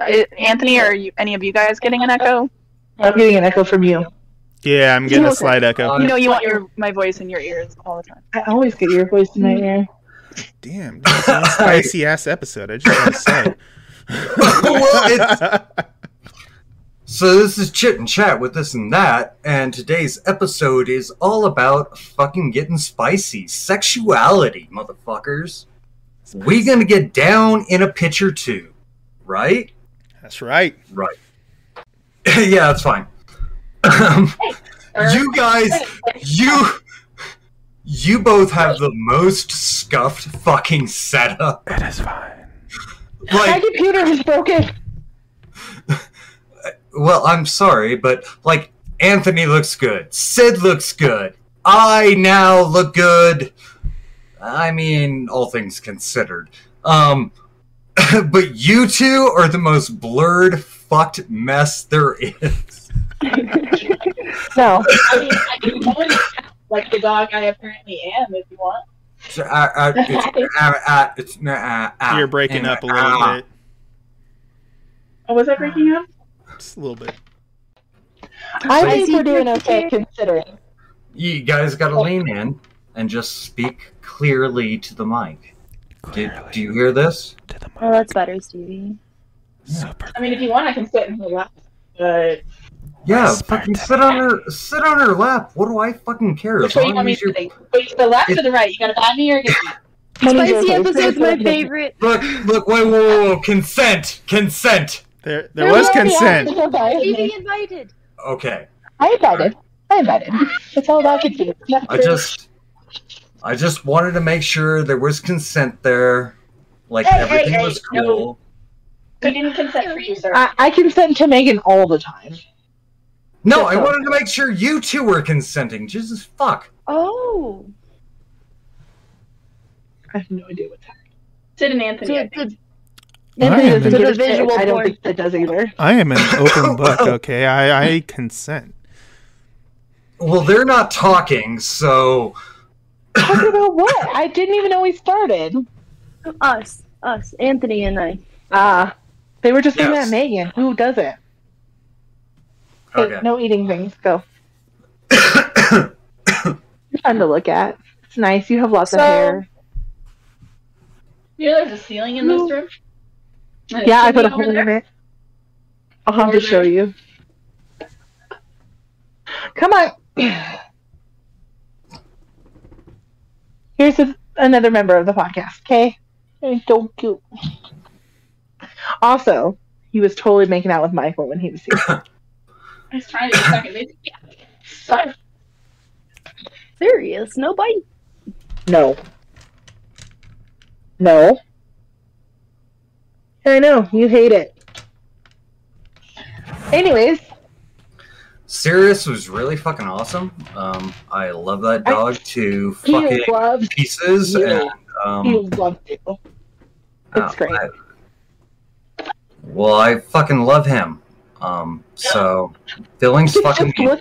Anthony, are you, any of you guys getting an echo? I'm getting an echo from you. Yeah, I'm getting a slight echo. You know you want your my voice in your ears all the time. I always get your voice in my mm-hmm. ear. Damn, this a spicy ass episode. I just want to say. well, so this is chit and chat with this and that, and today's episode is all about fucking getting spicy, sexuality, motherfuckers. We gonna get down in a pitch or two, right? That's right. Right. yeah, that's fine. Um, you guys, you, you both have the most scuffed fucking setup. It is fine. My computer is broken. well, I'm sorry, but like Anthony looks good, Cid looks good, I now look good. I mean, all things considered. Um, but you two are the most blurred, fucked mess there is. No. I mean, I can tell like the dog I apparently am, if you want. So, uh, uh, it's, uh, uh, it's, uh, uh, You're breaking up a little uh, bit. Oh, was I breaking up? Just a little bit. I I think see we're doing okay considering. You guys gotta lean in and just speak clearly to the mic. Do, do you hear this? to the Oh, that's better, Stevie. Super. I mean, if you want, I can sit in her lap. But Yeah, Whisper fucking sit the on her sit on her lap. What do I fucking care? which way you want me to you're- Wait, the left or the right? You got to bat me or against me? Spicy episode's my favorite. Look, look, wait, whoa, whoa, whoa, consent, consent. There, there was consent. Stevie invited. Okay, I invited. I invited. It's all about consent. I just, I just wanted to make sure there was consent there, like Hey, hey, everything hey, was no. cool. I didn't consent for you, sir. I, I consent to Megan all the time. No, I wanted to make sure you two were consenting. Jesus fuck. Oh. I have no idea what's happening. Sid and Anthony. I To, Anthony I doesn't in- a To the visual I don't think that does either. I am an open book. Okay, I, I consent. Well, they're not talking, so Talking about what? I didn't even know we started. us. Us. Anthony and I. Ah, they were just looking Yes. at Megan. Who doesn't? Hey, okay. no eating things. Go. You're fun to look at. It's nice. You have lots of So- hair. You know, there's a ceiling in this room. And Yeah, I put a over hole in it. I'll have to Over show you. Come on. Here's a, another member of the podcast, okay? Don't cute. Also, he was totally making out with Michael when he was here. I was trying to get a second. They- Yeah. Sorry. Serious. No bite. No. No. I know, you hate it. Anyways, Sirius was really fucking awesome. Um, I love that I- dog to he fucking loves pieces, you. and um, he loves you. It's uh, great. I- well, I fucking love him. Um, so Billings Just fucking. look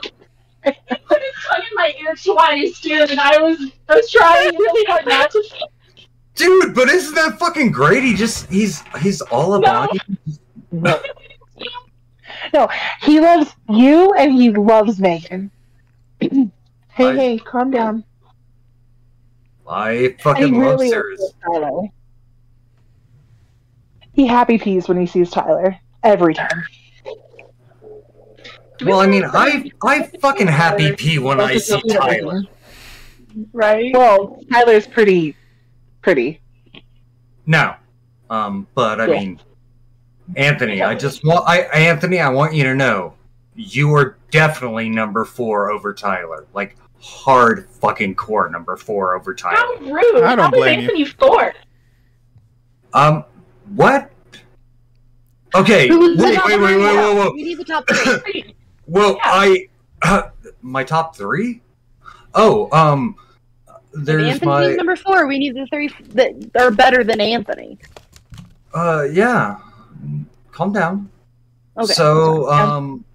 I put his tongue in my ear twice, dude, and I was I was trying really hard not to. Dude, but isn't that fucking great? He just he's he's all about you. no. No, he loves you and he loves Megan. hey, I- hey, calm down. I fucking I love really Sirius. Tyler. He happy peas when he sees Tyler every time. Well, I mean, I I fucking happy pee when I see Tyler. Right? Well, Tyler's pretty, pretty. No, um, but I Yeah. mean, Anthony, I just want I Anthony, I want you to know, you are definitely number four over Tyler. Like hard fucking core number four over Tyler. How rude! I don't How was blame you. Anthony four? Um, what? Okay, Who wait, wait, wait, wait, wait, wait. We need the top three. Well, Yeah. I uh, my top three. Oh, um, If there's Anthony's my number four. We need the three that are better than Anthony. uh, yeah. Calm down. Okay. So, um,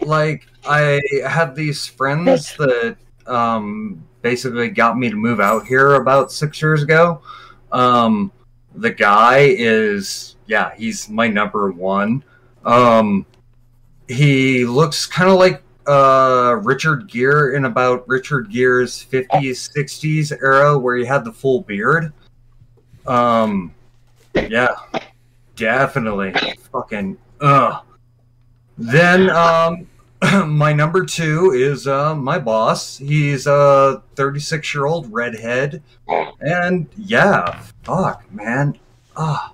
like, I had these friends that, um, basically got me to move out here about six years ago. Um, the guy is yeah, he's my number one. Um, he looks kind of like uh, Richard Gere in about Richard Gere's 50s, 60s era where he had the full beard. Um, yeah, definitely. Fucking, uh. Then, um, my number two is uh, my boss. He's a 36 year old redhead. And yeah, fuck, man. Ah,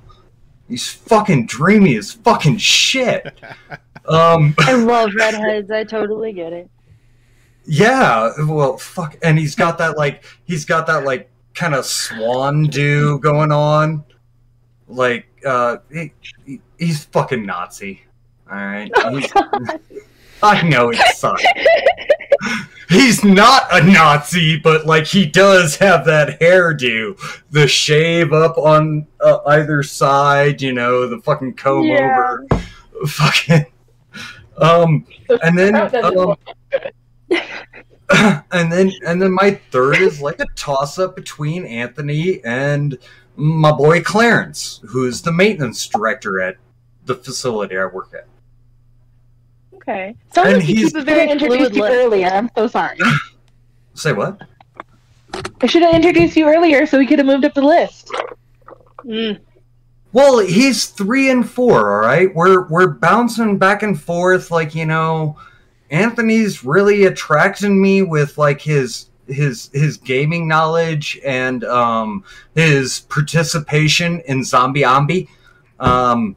he's fucking dreamy as fucking shit. Um, I love redheads. I totally get it. yeah, well, fuck. And he's got that, like, he's got that, like, kind of swan do going on. Like, uh, he, he- he's fucking Nazi. Alright? He's- I know it sucks. He's not a Nazi, but like he does have that hairdo, the shave up on uh, either side, you know, the fucking comb Yeah. over, fucking. Um, and then um, and then and then my third is like a toss up between Anthony and my boy Clarence, who's the maintenance director at the facility I work at. Okay. Sounds And like you he's- keep a I very introduced you earlier. I'm so sorry. Say what? I should have introduced you earlier so we could have moved up the list. Mm. Well, he's three and four. All right, we're we're bouncing back and forth. Like you know, Anthony's really attracting me with like his his his gaming knowledge and um his participation in Zombie Ambi. Um,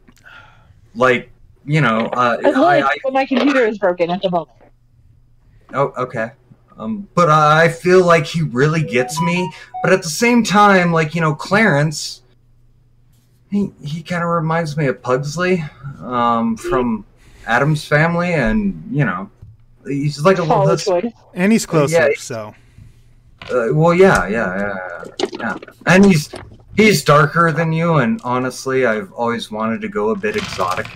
like you know, uh, As I, I when my computer is broken at the moment. Oh, okay. Um, but I feel like he really gets me. But at the same time, like you know, Clarence, he he kind of reminds me of Pugsley, um, from Addams Family, and you know, he's like a little. Solid hus- choice. And he's closer, Yeah. so. Uh, well, yeah, yeah, yeah, yeah, yeah. And he's he's darker than you, and honestly, I've always wanted to go a bit exotic.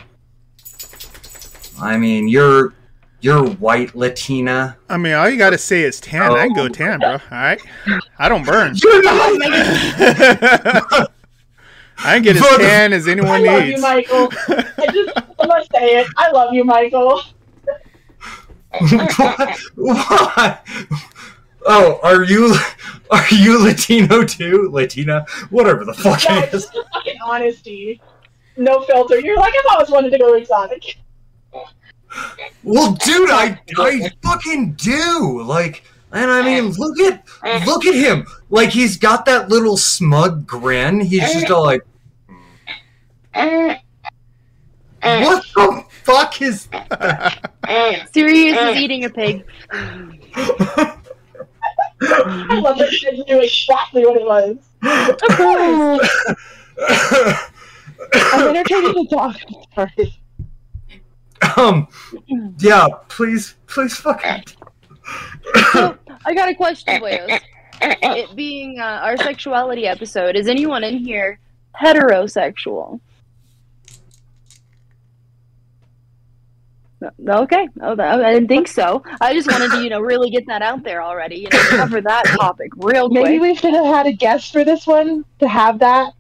I mean, you're you're white Latina. I mean, all you got to say is tan. I can go tan, bro. All right. I don't burn. I can get as tan as I anyone love you, needs. Michael. I just I must say it. I love you, Michael. what? What? Oh, are you are you Latino too? Latina? Whatever the fuck No, it is. fucking honesty. No filter. You're like, I've always wanted to go exotic. Well, dude, I I fucking do. Like, and I mean, look at look at him. Like he's got that little smug grin. He's just all like, what the fuck is Sirius is eating a pig. I love that you knew exactly what it was. Of course. I'm entertaining the dog. Sorry. um yeah, please please fucking So, I got a question, Boyos. It being uh, our sexuality episode, is anyone in here heterosexual? No- no, Okay, oh, I didn't think so. I just wanted to, you know, really get that out there already. You know, cover that topic real quick. Maybe we should have had a guest for this one to have that.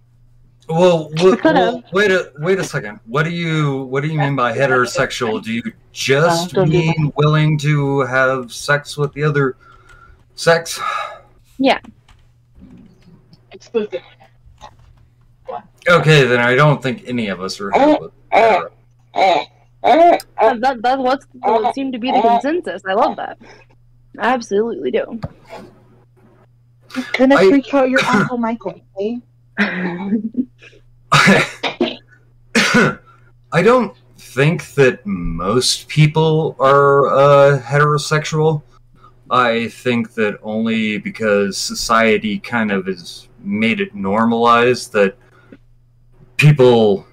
Well, wh- Kind well wait a wait a second. What do you what do you mean by heterosexual? Do you just Uh, mean willing to have sex with the other sex? Yeah. Exclusive. Okay, then I don't think any of us are hetero. hetero. Uh, that, that's what's, what seemed to be the consensus. I love that. I absolutely do. Gonna I- freak out your Uncle Michael. eh? I don't think that most people are uh, heterosexual. I think that only because society kind of has made it normalized that people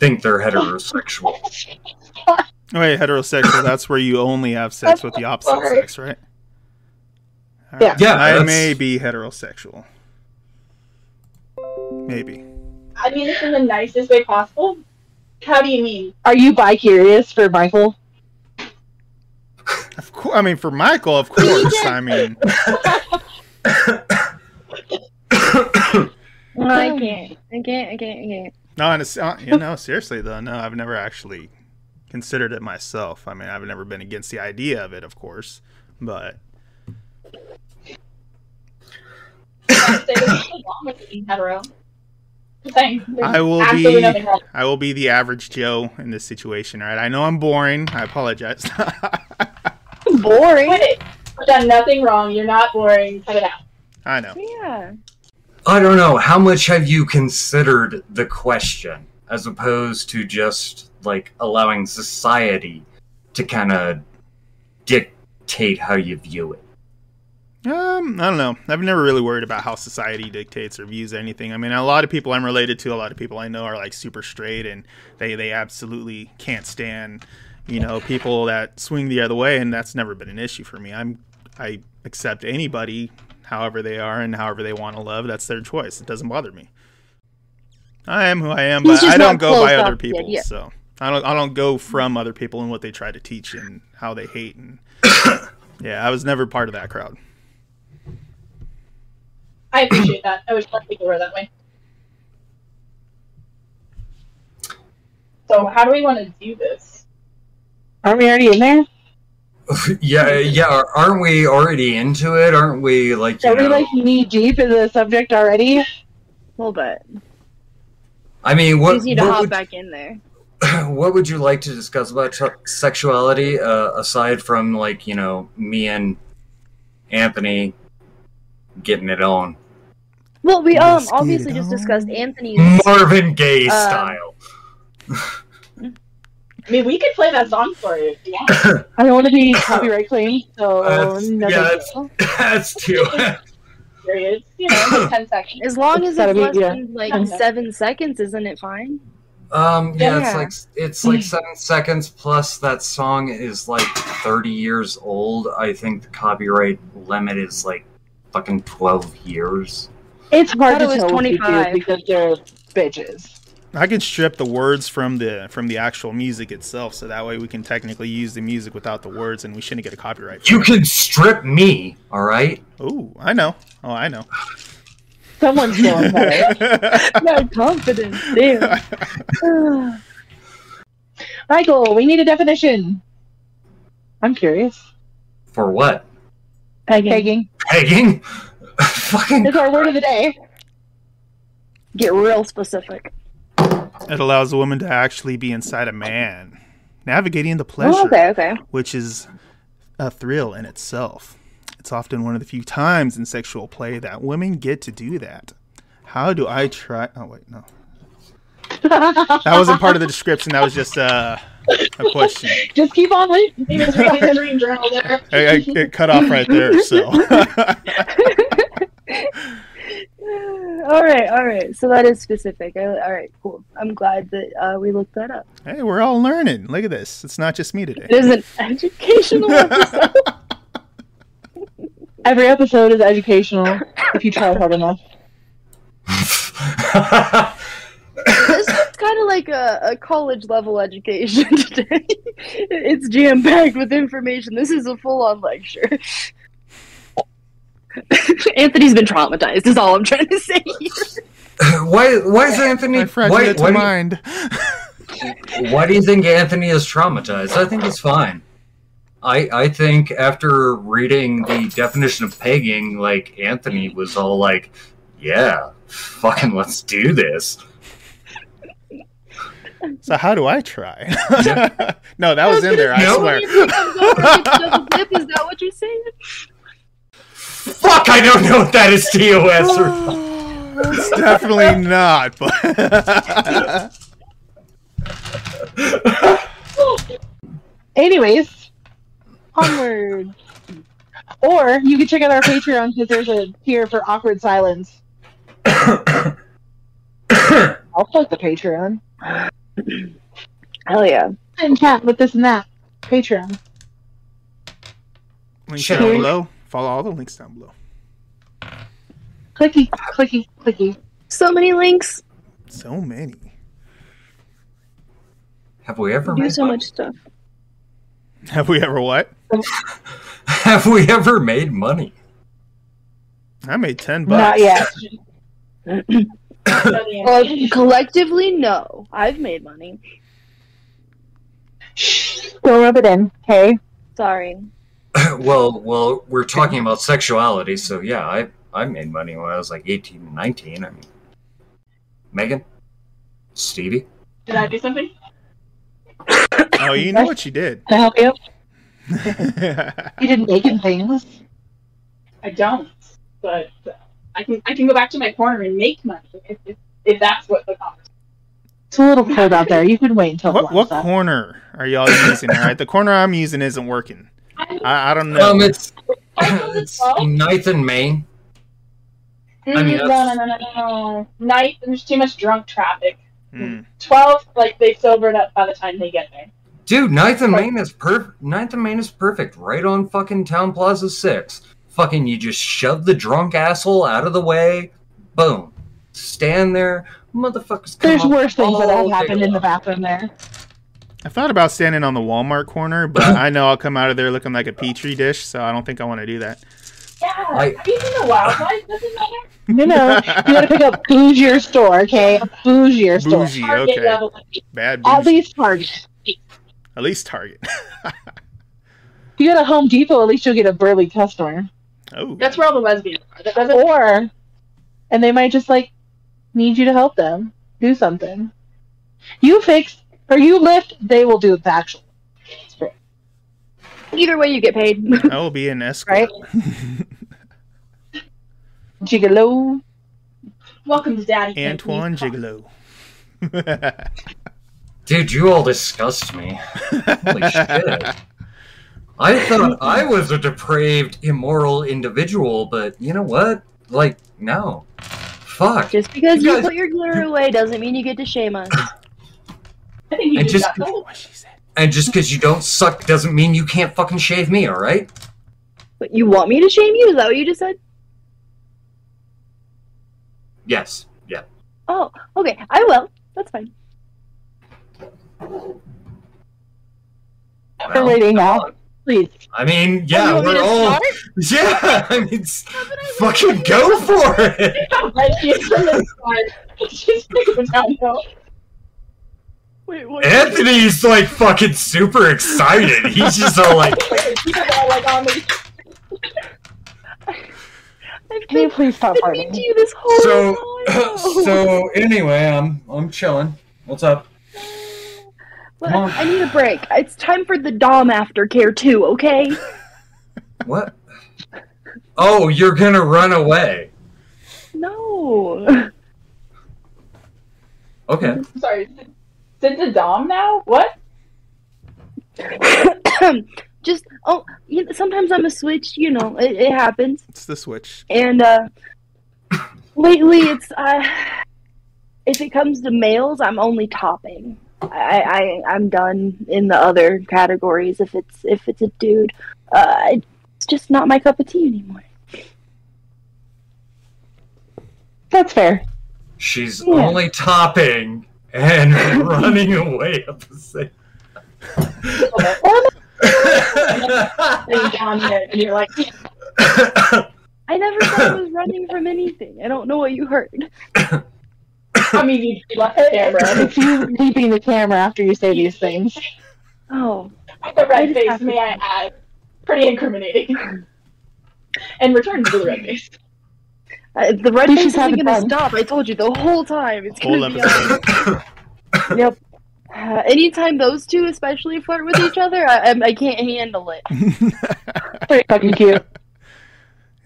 think they're heterosexual. Wait, heterosexual, that's where you only have sex with the opposite Sorry. sex, right? All Yeah. Yeah, I that's- may be heterosexual. Maybe. I mean this in the nicest way possible. How do you mean? Are you bi curious for Michael? Of course. I mean, for Michael, of course. I mean, No, I can't. I can't. I can't. I can't. No, and it's, uh, you know, seriously though, no, I've never actually considered it myself. I mean, I've never been against the idea of it, of course, but Say there's nothing wrong with being hetero. Just saying, there's I will be- I will be the average Joe in this situation. All right, I know I'm boring. I apologize. Boring. Quit it. You've done nothing wrong. You're not boring. Cut it out. I know. Yeah. I don't know. How much have you considered the question as opposed to just like allowing society to kind of dictate how you view it? Um, I don't know. I've never really worried about how society dictates or views anything. I mean, a lot of people I'm related to, a lot of people I know are like super straight, and they they absolutely can't stand, you know, people that swing the other way, and that's never been an issue for me. I'm I accept anybody, however they are and however they want to love. That's their choice. It doesn't bother me. I am who I am, but I don't go by other off to the people. idea. So I don't I don't go from other people and what they try to teach and how they hate and yeah, I was never part of that crowd. I appreciate that. I wish more people were that way. So, how do we want to do this? Aren't we already in there? yeah, yeah. Aren't we already into it? Aren't we like Are we know? like knee deep in the subject already? A little bit. I mean, what just need to what hop would, back in there. what would you like to discuss about t- sexuality uh, aside from like you know me and Anthony getting it on Well, we um Let's obviously just discussed Anthony's. Marvin Gaye Um, style? I mean, we could play that song for you. if you want. I don't want to be copyright claimed, so That's- no yeah, that's- That's too. Periods. You know, like 10 seconds. As long as Gotta it's less yeah. than like Okay. seven seconds, isn't it fine? Um, yeah, it's like it's like seven seconds plus that song is like thirty years old. I think the copyright limit is like fucking twelve years. It's hard thought to it was tell what you do 25. because they're bitches. I could strip the words from the from the actual music itself, so that way we can technically use the music without the words, and we shouldn't get a copyright. You can strip me, all right? Oh, I know. Oh, I know. Someone's feeling better. No confidence. Damn. Michael, we need a definition. I'm curious. For what? Pegging. Pegging. Pegging? fucking. It's our word of the day. Get real specific. It allows a woman to actually be inside a man, navigating the pleasure, Oh, okay, okay. which is a thrill in itself. It's often one of the few times in sexual play that women get to do that. How do I try? Oh wait, no, that wasn't part of the description. That was just uh, a question. Just keep on reading. He was reading the dream journal there. I, I, it cut off right there. So all right, all right. So that is specific. I, all right, cool. I'm glad that uh, we looked that up. hey, we're all learning. Look at this. It's not just me today. It is an educational episode. Every episode is educational if you try hard enough. this is kind of like a, a college level education today. it's jam packed with information. This is a full on lecture. Anthony's been traumatized. Is all I'm trying to say. why? Why is Anthony? My Why, fragile why, mind. you, why do you think Anthony is traumatized? I think he's fine. I I think after reading the definition of pegging, like Anthony was all like, "Yeah, fucking let's do this." So how do I try? no, that was in there. I swear. Is that what you're saying? Fuck! I don't know if that is TOS or not. it's definitely not. But Anyways, onward. Or you can check out our Patreon because there's a tier for awkward silence. I'll plug the Patreon. Hell yeah. And chat with this and that. Patreon. links Sure. down below. Follow all the links down below. Clicky, clicky, clicky. So many links. So many. Have we ever Do made so money? much stuff. Have we ever what? Have we ever made money? I made ten bucks. Not yet. Well, collectively, no. I've made money. Shh, don't rub it in, okay? Sorry. well, well, we're talking about sexuality, so yeah, I I made money when I was like 18 and 19. I mean, Megan, Stevie. Did I do something? Oh, you know what you did. Can I help you? You didn't making things. I don't, but I can I can go back to my corner and make money if, if, if that's what the conversation. It's a little cold out there. You can wait until what what corner are y'all using? All right, the corner I'm using isn't working. I, I don't know. Um, it's it's ninth and Main. I mean, Mm, no, no, no, no, no, no. Night, there's too much drunk traffic. Hmm. Twelve, like they sobered up by the time they get there. Dude, ninth and Main is perfect. Ninth and Main is perfect. Right on fucking Town Plaza Six. Fucking, you just shove the drunk asshole out of the way. Boom. Stand there, motherfuckers. come There's up worse things that have happened in the long. bathroom there. I thought about standing on the Walmart corner, but I know I'll come out of there looking like a petri dish, so I don't think I want to do that. Yeah, I- have you seen the wildlife? Doesn't matter. No, no. you gotta pick up bougier store, okay? A bougier store. Bougie, Target okay. level. Bad At least Target. At least Target. If you go to Home Depot, at least you'll get a burly customer. oh, That's where all the lesbians are. That doesn't. Or, and they might just like need you to help them do something. You fix or you lift, they will do the actual. Either way, you get paid. I will be an escort. Right? Gigolo. Welcome to Daddy. Antoine Anthony. Gigolo. Dude, you all disgust me. Holy shit. I thought I was a depraved, immoral individual, but you know what? Like, no. Fuck. Just because You you guys- put your glitter away doesn't mean you get to shame us. I think you And just- that. what she said. And just because you don't suck doesn't mean you can't fucking shave me, alright? But you want me to shame you? Is that what you just said? Yes. Yeah. Oh, okay. I will. That's fine. We're waiting now. Please. I mean, Oh, yeah, you want me we're all. start? Yeah, I mean, s- fucking go for it! Right, she's from the side. She's going downhill. Wait. Anthony's like fucking super excited. He's just all like, She's all like on the. I've Can you please stop listening farting? to you this whole so, time. so anyway, I'm I'm chilling. What's up? Look, come on. I need a break. It's time for the Dom aftercare too. Okay. What? Oh, you're gonna run away. No. Okay. Sorry. Did the Dom now? What? Just oh, you know, sometimes I'm a switch. You know, it, it happens. It's the switch. And uh, lately, it's uh, if it comes to males, I'm only topping. I, I I'm done in the other categories. If it's if it's a dude, uh, it's just not my cup of tea anymore. That's fair. She's Yeah. only topping and running away at the same. And down there, and you're like, I never thought I was running from anything. I don't know what you heard. I mean, you left the camera. It's you leaving the camera after you say these things. Oh, The red face, may I add. Pretty incriminating. And return to the red face. Uh, the red We face isn't gonna done. stop. I told you the whole time. It's Whole gonna be on. episode. Yep. Uh, anytime those two especially flirt with each other, I, I, I can't handle it. Pretty fucking cute.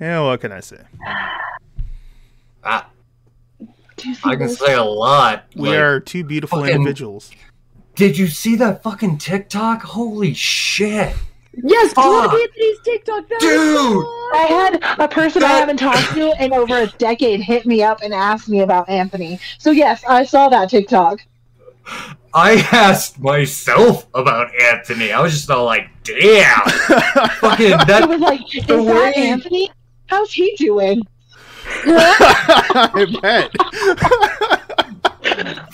yeah, what can I say? Ah, I can say a lot. We Like, are two beautiful fucking- individuals. Did you see that fucking TikTok? Holy shit, Yes, plug Fuck. Anthony's TikTok. That Dude. so I had a person I haven't talked to in over a decade hit me up and asked me about Anthony. So yes, I saw that TikTok. I asked myself about Anthony. I was just all like, damn, fucking It that. was like, is that way- Anthony? How's he doing? I bet.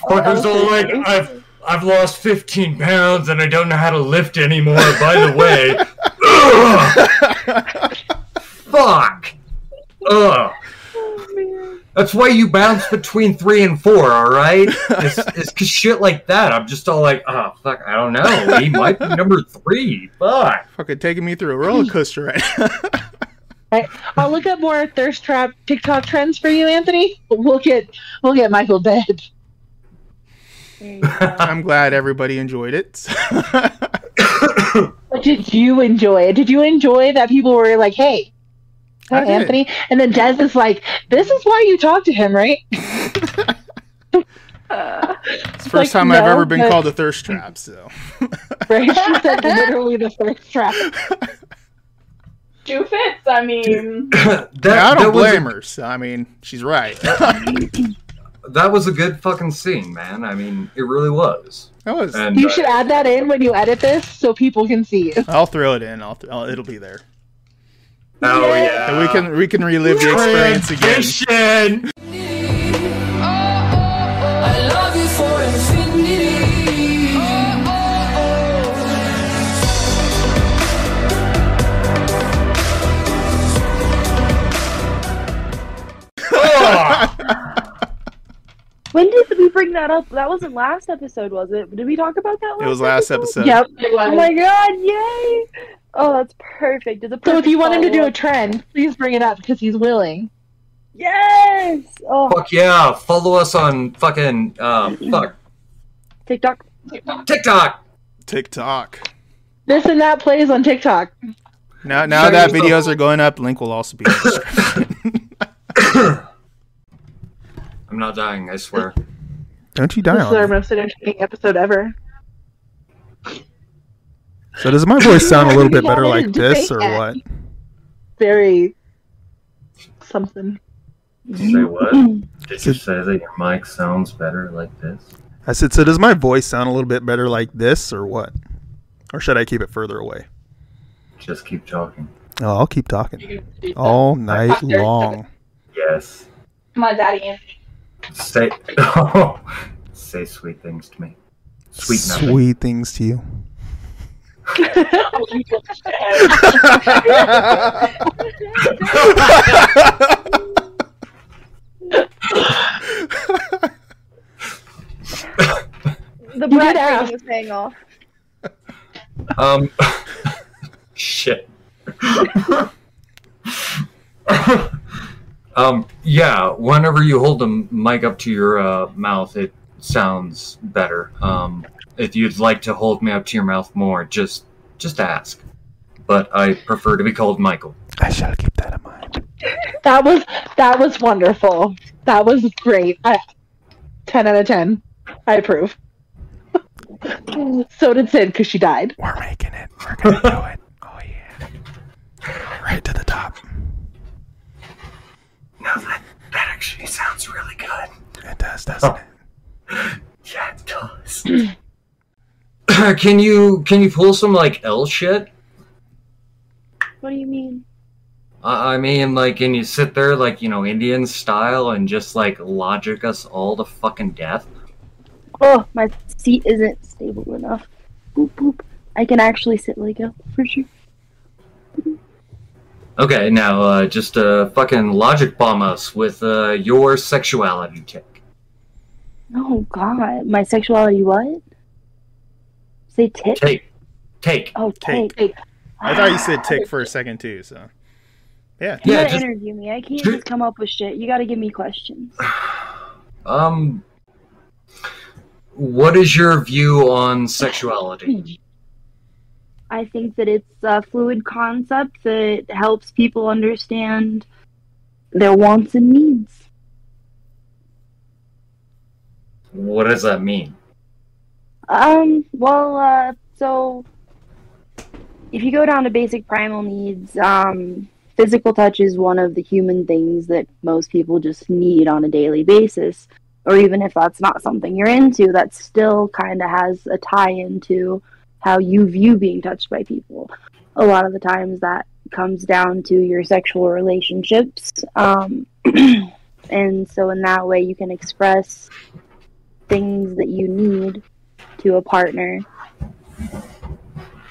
Fucker's all like, I've I've lost 15 pounds and I don't know how to lift anymore. By the way, Ugh. fuck. Ugh. Oh, man. That's that's why you bounce between three and four. All right, it's, it's cause shit like that. I'm just all like, oh fuck, I don't know. He might be number three. Fuck. Fucking taking me through a roller coaster right now. I'll look up more thirst trap TikTok trends for you, Anthony. We'll get we'll get Michael dead. There you go. I'm glad everybody enjoyed it. But did you enjoy it? Did you enjoy that people were like, "Hey, I. Anthony," and then Des is like, "This is why you talk to him, right?" Uh, It's the first Like, time I've ever been but- called a thirst trap, so. Right? She said literally the thirst trap. Two fits. I mean, that, Yeah, I don't blame a, her. So, I mean, she's right. That was a good fucking scene, man. I mean, it really was. That was. And You uh, should add that in when you edit this so people can see you. I'll throw it in. I'll, th- I'll it'll be there. oh yeah, And we can we can relive the experience again. When did we bring that up? That wasn't last episode, was it? Did we talk about that? One? It was last episode. Yep. Oh my god! Yay! Oh, that's perfect. It's a So if you want him to do a trend, please bring it up because he's willing. yes. Oh, Fuck yeah! Follow us on fucking uh, fuck TikTok. TikTok. TikTok. This and that plays on TikTok. Now now Show that yourself. videos are going up, link will also be in the description. I'm not dying. I swear. Don't you die This is our on me. most entertaining episode ever. So does my voice sound a little bit better like this or what? Very something. Say what? Did you say that your mic sounds better like this? I said, so does my voice sound a little bit better like this or what? Or should I keep it further away? Just keep talking. Oh, I'll keep talking all night long. Yes. Come on, Daddy. Anthony. Say. Oh, say sweet things to me. Sweet nothing. Sweet things to you. Oh, you go to bed. The did breath ask. thing was paying off. Um. shit. um. Yeah. Whenever you hold the mic up to your uh, mouth, it sounds better. Um. If you'd like to hold me up to your mouth more, just just ask. But I prefer to be called Michael. I shall keep that in mind. That was that was wonderful. That was great. I, ten out of ten. I approve. so did Cid because she died. We're making it. We're gonna do it. Oh yeah. Right to the top. No, that that actually sounds really good. It does, doesn't oh. it? Yeah, it does. can you can you pull some like L shit? What do you mean? I I mean, like, can you sit there like you know Indian style and just like logic us all to fucking death? Oh, my seat isn't stable enough. Boop boop. I can actually sit like a for sure. Okay, now uh, just uh, fucking logic bomb us with uh, your sexuality tick. Oh God, my sexuality. What? Say tick. Take, take. Oh, Take. tick. I thought you said tick for a second too, so yeah. You Yeah, gotta just- interview me. I can't just come up with shit. You gotta give me questions. Um, what is your view on sexuality? I think that it's a fluid concept that helps people understand their wants and needs. What does that mean? Um, well, uh, so if you go down to basic primal needs, um, physical touch is one of the human things that most people just need on a daily basis. Or even if that's not something you're into, that still kind of has a tie into how you view being touched by people. A lot of the times that comes down to your sexual relationships. Um, and so, in that way, you can express things that you need to a partner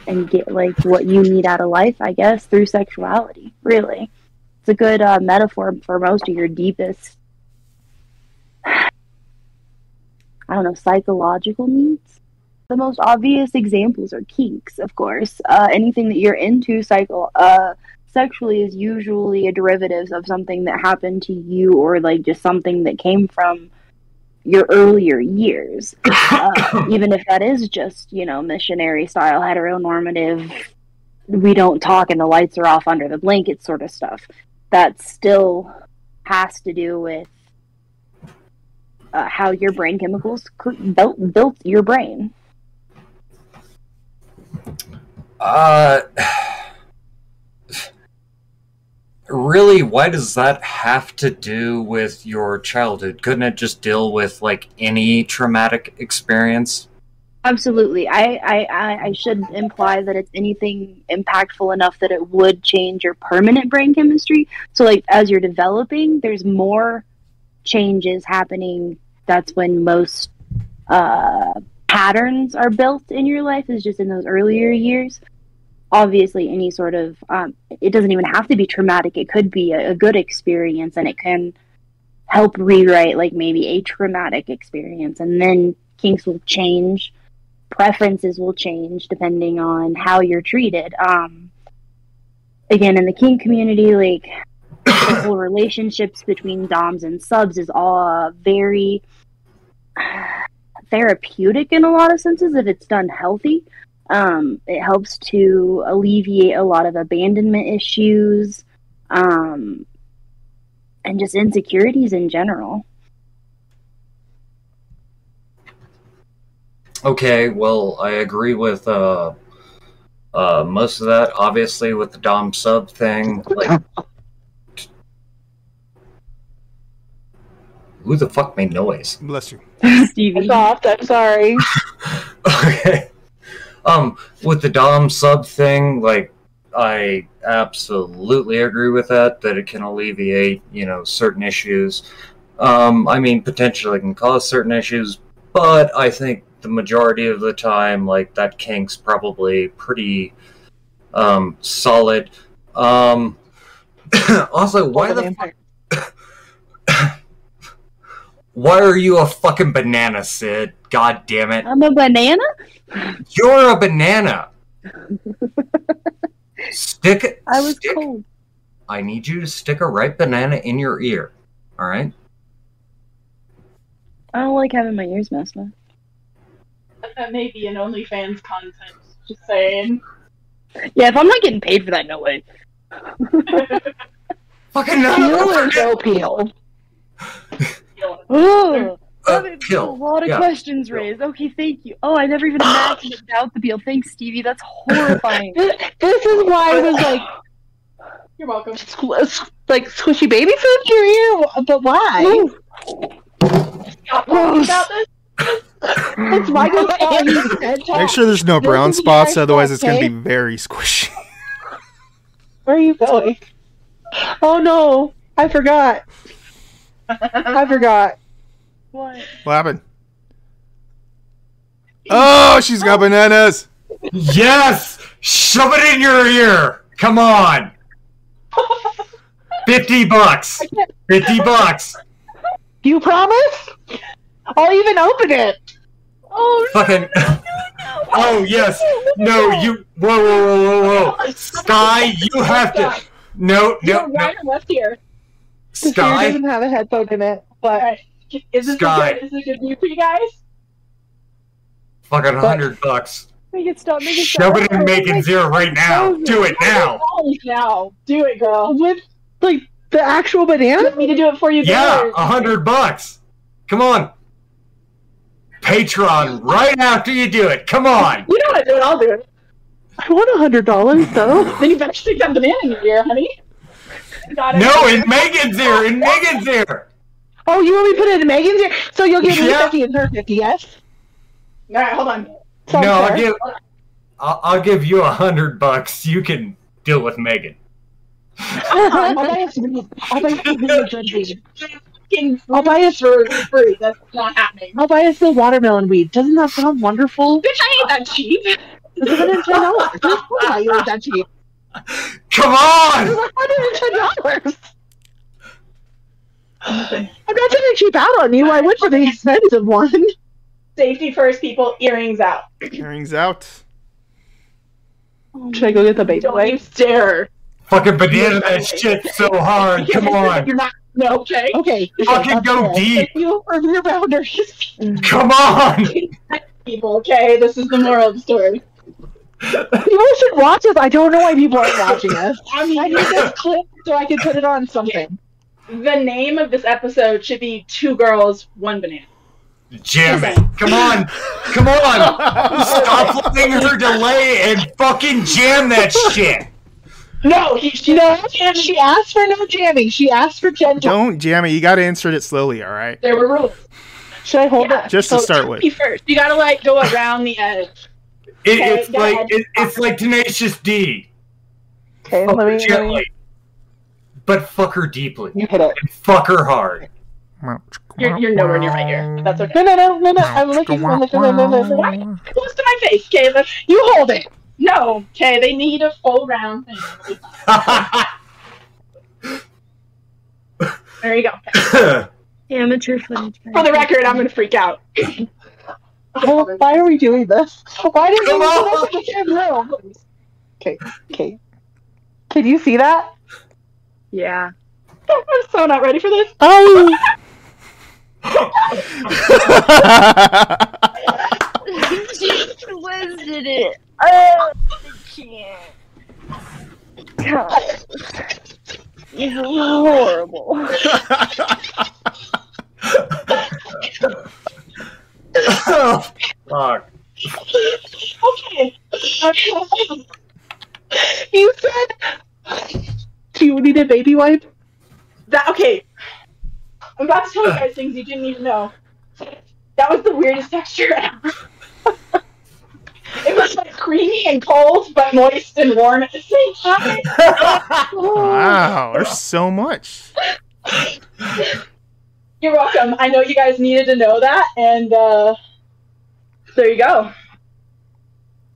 and get like what you need out of life, I guess, through sexuality. Really, it's a good uh, metaphor for most of your deepest I don't know, psychological needs. The most obvious examples are kinks, of course. Uh, anything that you're into cycle uh, sexually is usually a derivative of something that happened to you or like just something that came from your earlier years. Uh, even if that is just, you know, missionary style, heteronormative, we don't talk and the lights are off under the blanket sort of stuff. That still has to do with uh, how your brain chemicals built, built your brain. Uh, really, why does that have to do with your childhood? Couldn't it just deal with like any traumatic experience? Absolutely. I, I, I, should imply that it's anything impactful enough that it would change your permanent brain chemistry. So, like, as you're developing, there's more changes happening. That's when most uh, patterns are built in your life, is just in those earlier years. Obviously, any sort of, um, it doesn't even have to be traumatic. It could be a, a good experience and it can help rewrite, like, maybe a traumatic experience. And then kinks will change preferences will change depending on how you're treated. Um, again, in the kink community, like the whole relationships between doms and subs is all very therapeutic in a lot of senses if it's done healthy. Um, it helps to alleviate a lot of abandonment issues um, and just insecurities in general. Okay, well, I agree with uh, uh, most of that. Obviously, with the Dom sub thing, like, who the fuck made noise? Bless you. I Stevie. stopped. I'm sorry. okay. Um, with the Dom sub thing, like, I absolutely agree with that. That it can alleviate, you know, certain issues. Um, I mean, potentially can cause certain issues, but I think the majority of the time, like that kink's probably pretty um, solid. Um, also, why the fuck? Why are you a fucking banana, Cid? God damn it! I'm a banana? You're a banana. stick it. I was stick, cold. I need you to stick a ripe banana in your ear. All right. I don't like having my ears messed with. That may be an OnlyFans content. Just saying. Yeah, if I'm not getting paid for that, no way. Fucking Peel no. or no peel? Oh, Uh, that pill. a lot of Yeah. questions raised. Okay, thank you. Oh, I never even imagined it without the peel. Thanks, Stevie. That's horrifying. This, this is why I was like, You're welcome. squ- like squishy baby food in your ear, but why? Stop talking about this. It's why Make sure there's no brown spots, otherwise it's going to be very squishy. Where are you going? Oh no, I forgot. I forgot. What? What happened? Oh, she's got bananas. Yes! Shove it in your ear! Come on! 50 bucks! 50 bucks! You promise? I'll even open it. Oh, Fucking. Oh, yes! No, you. Whoa, whoa, whoa, whoa, whoa! Sky, you have to. No, no, no. right or left here. The ear Sky, doesn't have a headphone in it, but Alright. Is this Sky. a good, is this a good view for you guys? fucking 100 bucks. make it stop. Make it Shove stop. it in Megan's ear right now. Do it now. Now. Do it, girl. with like the actual You banana. want me to do it for you? Yeah, a hundred bucks. Come on. Patreon right after you do it. Come on. You know what to do it, I'll do it. I want a hundred dollars though. Then you better stick that banana in your ear, honey. Got it. No, in Megan's ear. In Megan's ear. Oh, you want me to put it in Megan's ear? So you'll give me Yeah. fifty and her fifty, yes? Alright, hold on. Sounds no, I'll give. I'll, I'll give you a hundred bucks. You can deal with Megan. Um, I'll buy us some- I'll buy us some really good weed. Fucking I'll buy us for free. That's not happening. I'll buy us the watermelon weed. Doesn't that sound wonderful? Bitch, I ain't that cheap. It's hundred and ten dollars. Why you ain't that cheap? Come It's on. hundred and ten dollars. I'm not trying to cheap out on you. I went for the expensive one. Safety first, people. Earrings out. Earrings out. Should I go get the baby Don't you wipes? dare. Fucking banana that shit so hard. Come on. You're not. No, okay. Okay. Fucking go deep. Thank you for your boundaries. Come on. People, okay. This is the moral of the story. People should watch us. I don't know why people aren't watching us. I mean, I need this clip so I can put it on something. the name of this episode should be Two Girls, One Banana. Jam it. Come on. Come on. Stop letting her delay and fucking jam that shit. No, he, She know, she asked for no jamming. She asked for gentle. Don't jam it. You got to insert it slowly. All right. there were rules. Should I hold Yeah. it? Just to start with. You first. You gotta like go around the edge. It, Okay, it's like it, it's like Tenacious D. Okay, Fuck let her me, let me. gently, but fuck her deeply You hit it. and fuck her hard. You're, you're nowhere near my ear. That's okay. No, no, no, no, no. I'm looking. I'm looking. No, no, no, no. Close to my face, okay? Let's, You hold it. no, okay. They need a full round thing. There you go. Amateur footage. For the record, I'm gonna freak out. Well, why are we doing this? Why did we Come do on. this in the same room? Okay, okay. Can you see that? Yeah. I'm so not ready for this. Oh. Liz did it. Oh, I can't. God. This is horrible. Fuck. Okay. Okay. You said. Do you need a baby wipe? That okay. I'm about to tell you guys things you didn't even know. That was the weirdest texture ever. it was like creamy and cold, but moist and warm at the same time. wow. There's so much. You're welcome. I know you guys needed to know that, and uh, there you go.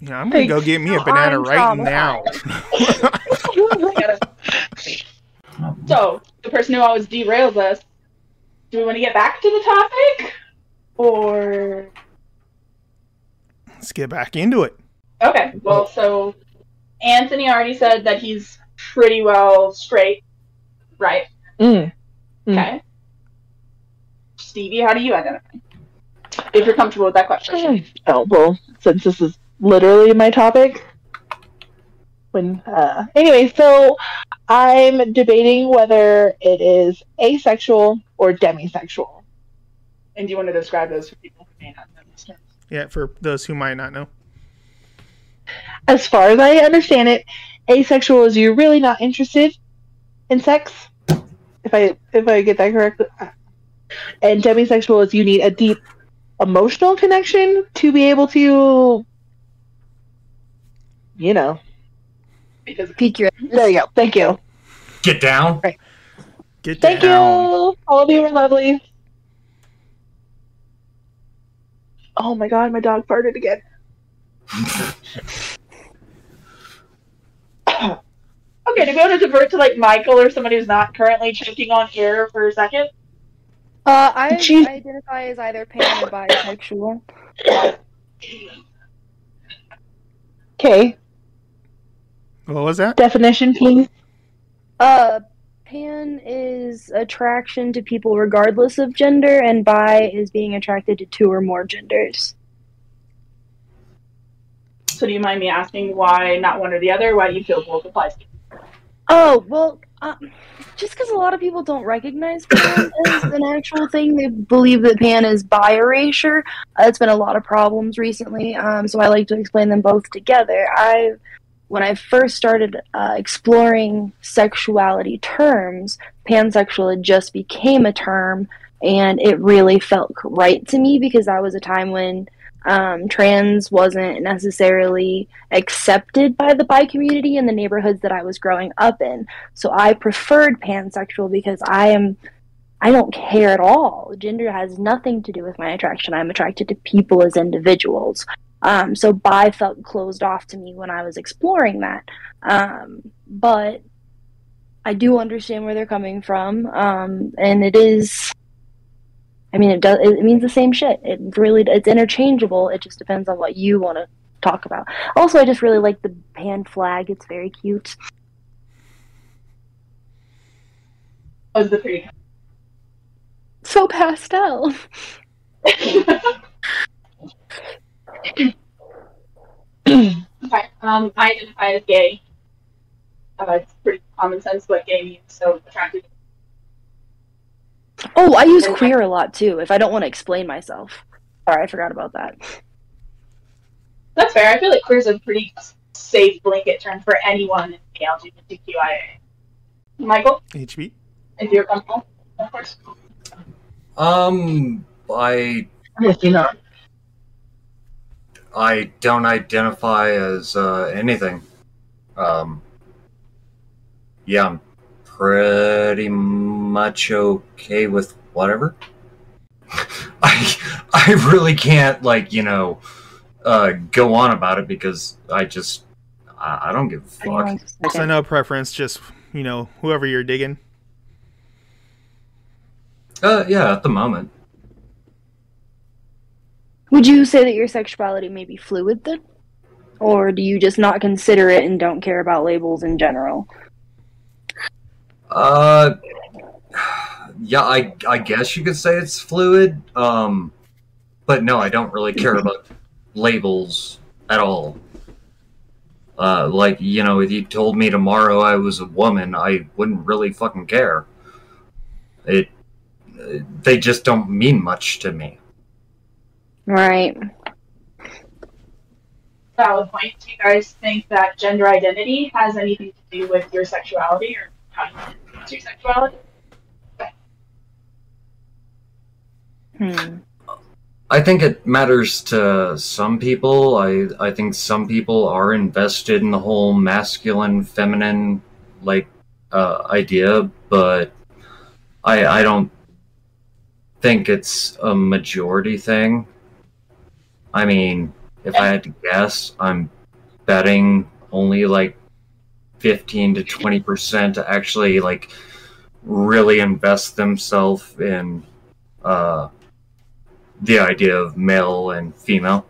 Yeah, I'm gonna go get me a banana I'm right now. so, the person who always derails us, do we want to get back to the topic? Or. Let's get back into it. Okay, well, so Anthony already said that he's pretty well straight, right? Mm. Mm. Okay. Stevie, how do you identify? If you're comfortable with that question. Oh well, since this is literally my topic. When uh, anyway, so I'm debating whether it is asexual or demisexual. And do you want to describe those for people who may not understand? Yeah, for those who might not know. As far as I understand it, asexual is you're really not interested in sex. If I if I get that correct, and demisexual is you need a deep emotional connection to be able to, you know. Because Peek your There you go. Thank you. Get down. Get Thank down. you. All of you are lovely. Oh my god, my dog farted again. okay, to be able to divert to like Michael or somebody who's not currently choking on air for a second. Uh, I Jeez. identify as either pan or bisexual. Okay, What was that? definition, please. Uh, pan is attraction to people regardless of gender, and bi is being attracted to two or more genders. So do you mind me asking why not one or the other? Why do you feel both applies? to you? Oh, well, um, just because a lot of people don't recognize pan as an actual thing, they believe that pan is bi erasure. Uh, it's been a lot of problems recently, um, so I like to explain them both together. I, when I first started uh, exploring sexuality terms, pansexual just became a term, and it really felt right to me because that was a time when um, trans wasn't necessarily accepted by the bi community in the neighborhoods that I was growing up in. So I preferred pansexual because I am I don't care at all. Gender has nothing to do with my attraction. I'm attracted to people as individuals. Um, so bi felt closed off to me when I was exploring that. Um, but I do understand where they're coming from. Um, and it is I mean, it does. It means the same shit. It really, it's interchangeable. It just depends on what you want to talk about. Also, I just really like the pan flag. It's very cute. was the pretty. So pastel. Okay. Um, I identify as gay. Uh, it's pretty common sense what gay means. So attracted. Oh, I use queer a lot too. If I don't want to explain myself. Sorry, I forgot about that. That's fair. I feel like queer is a pretty safe blanket term for anyone in the LGBTQIA. Michael, HB. if you're comfortable, of course. Um, I Yes, you know. I don't identify as uh, anything. Um, yeah, I'm pretty much okay with whatever. I I really can't like you know uh, go on about it because I just I, I don't give a fuck. So no preference, just you know whoever you're digging. Uh, yeah, at the moment. Would you say that your sexuality may be fluid then? Or do you just not consider it and don't care about labels in general? Uh, yeah, I I guess you could say it's fluid. Um, but no, I don't really care about labels at all. Uh, like you know, if you told me tomorrow I was a woman, I wouldn't really fucking care. It they just don't mean much to me. Right. Valid point. Do you guys think that gender identity has anything to do with your sexuality or how you experience sexuality? Hmm. I think it matters to some people. I I think some people are invested in the whole masculine feminine like uh, idea, but I I don't think it's a majority thing. I mean, if I had to guess, I'm betting only like 15 to 20% to actually like really invest themselves in uh the idea of male and female.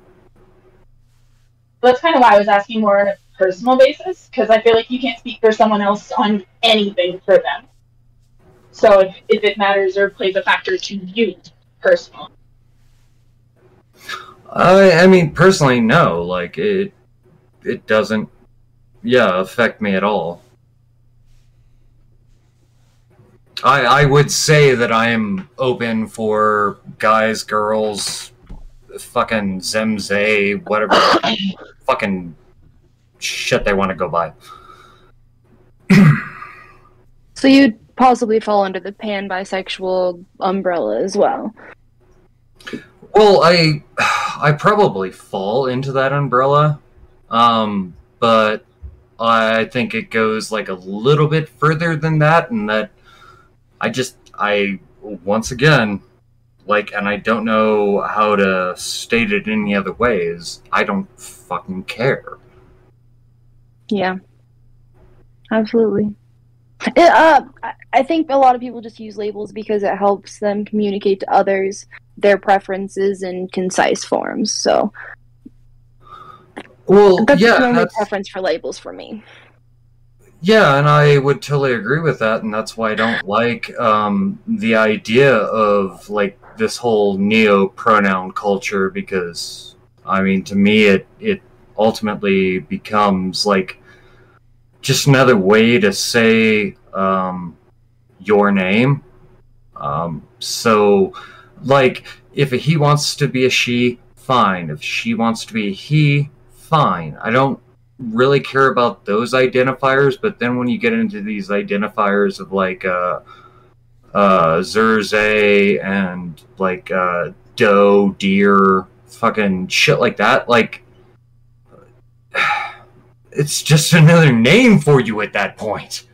That's kind of why I was asking more on a personal basis, because I feel like you can't speak for someone else on anything for them. So if, if it matters or plays a factor to you personally. I I mean personally no, like it it doesn't yeah, affect me at all. I I would say that I am open for guys, girls, fucking zemze, whatever fucking shit they want to go by. So you'd possibly fall under the pan bisexual umbrella as well. Well, I I probably fall into that umbrella, um, but I think it goes like a little bit further than that, and that I just I once again like, and I don't know how to state it any other ways. I don't fucking care. Yeah. Absolutely. It, uh, I- I think a lot of people just use labels because it helps them communicate to others their preferences in concise forms. So Well, that's yeah, the only that's, preference for labels for me. Yeah, and I would totally agree with that, and that's why I don't like um, the idea of like this whole neo pronoun culture because I mean, to me, it it ultimately becomes like just another way to say um, your name. Um, so, like, if he wants to be a she, fine. If she wants to be a he, fine. I don't really care about those identifiers, but then when you get into these identifiers of like uh uh Zerze and like uh doe, deer, fucking shit like that, like it's just another name for you at that point.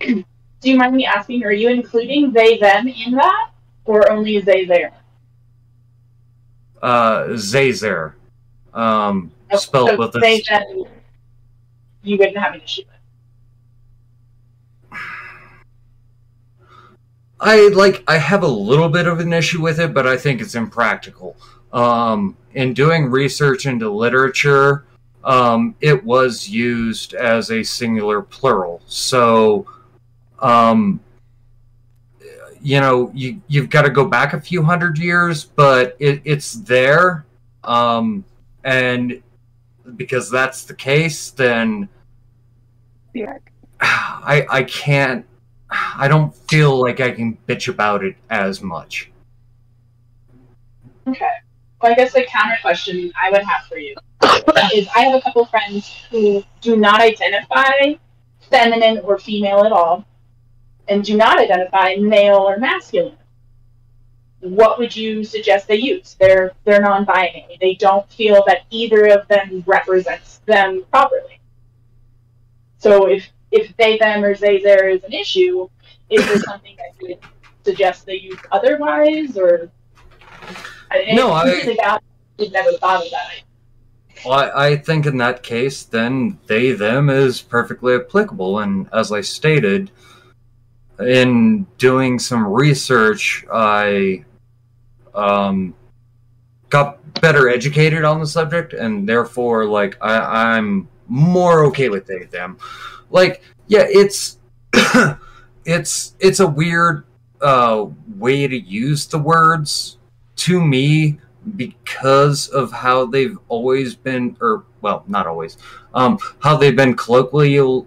Do you mind me asking, are you including they them in that? Or only they their? Uh Zazer. Um spelled so with they a you wouldn't have an issue with. I like I have a little bit of an issue with it, but I think it's impractical. Um, in doing research into literature, um, it was used as a singular plural. So, um, you know, you you've got to go back a few hundred years, but it, it's there. Um, and because that's the case, then Yeah. I I can't. I don't feel like I can bitch about it as much. Okay. Well, I guess the counter question I would have for you is I have a couple friends who do not identify feminine or female at all, and do not identify male or masculine. What would you suggest they use? They're they're non-binary. They don't feel that either of them represents them properly. So if if they them or they their is an issue, is there something that you would suggest they use otherwise or? No, I- it's really bad. Never thought of that. Well, I, I think in that case, then they them is perfectly applicable. And as I stated, in doing some research, I um, got better educated on the subject, and therefore, like I, I'm more okay with they them. Like, yeah, it's it's it's a weird uh, way to use the words to me because of how they've always been or well not always um how they've been colloquial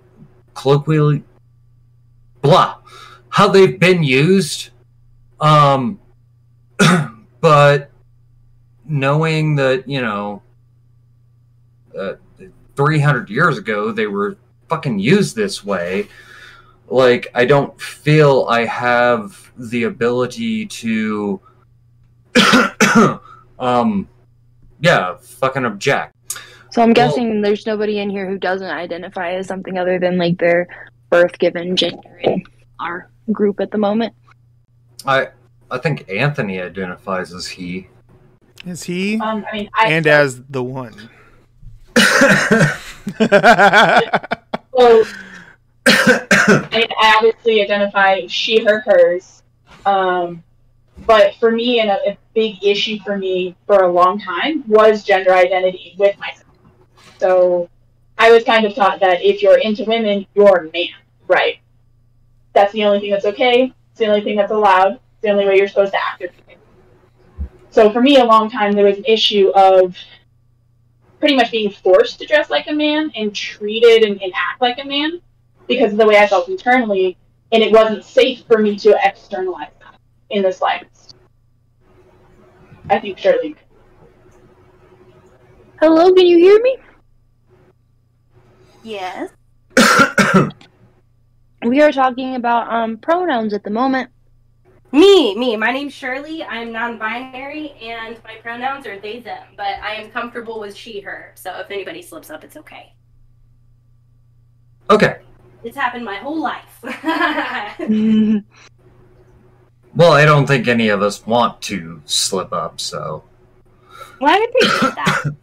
colloquially blah how they've been used um but knowing that you know uh, 300 years ago they were fucking used this way like i don't feel i have the ability to um yeah fucking object So I'm Well- guessing there's nobody in here who doesn't identify as something other than like their birth given gender in our group at the moment. i i think anthony identifies as he Is he Um, I mean, I and as the one? So, I, mean, I obviously identify she, her, hers. Um, but for me, and a, a big issue for me for a long time was gender identity with myself. So I was kind of taught that if you're into women, you're a man, right? That's the only thing that's okay. It's the only thing that's allowed. It's the only way you're supposed to act. So for me, a long time, there was an issue of pretty much being forced to dress like a man and treated and, and act like a man because of the way I felt internally, and it wasn't safe for me to externalize that in the slightest. I think Shirley. Hello, can you hear me? Yes. We are talking about um pronouns at the moment. Me, me. My name's Shirley. I'm non-binary, and my pronouns are they, them. But I am comfortable with she, her. So if anybody slips up, it's okay. okay It's happened my whole life. well i don't think any of us want to slip up so well, I appreciate that.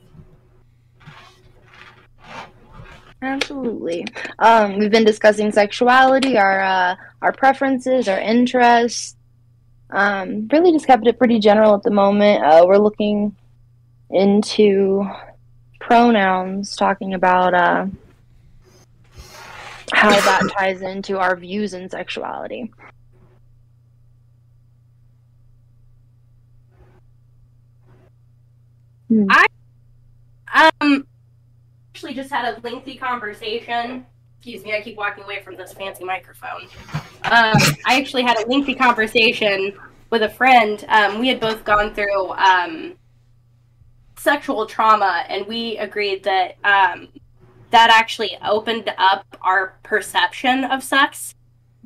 Absolutely. Um, we've been discussing sexuality, our uh, our preferences, our interests. Um, really, just kept it pretty general at the moment. Uh, we're looking into pronouns, talking about uh, how that ties into our views and sexuality. I Um, actually, just had a lengthy conversation. Excuse me, I keep walking away from this fancy microphone. Um, I actually had a lengthy conversation with a friend. Um, we had both gone through um, sexual trauma, and we agreed that um, that actually opened up our perception of sex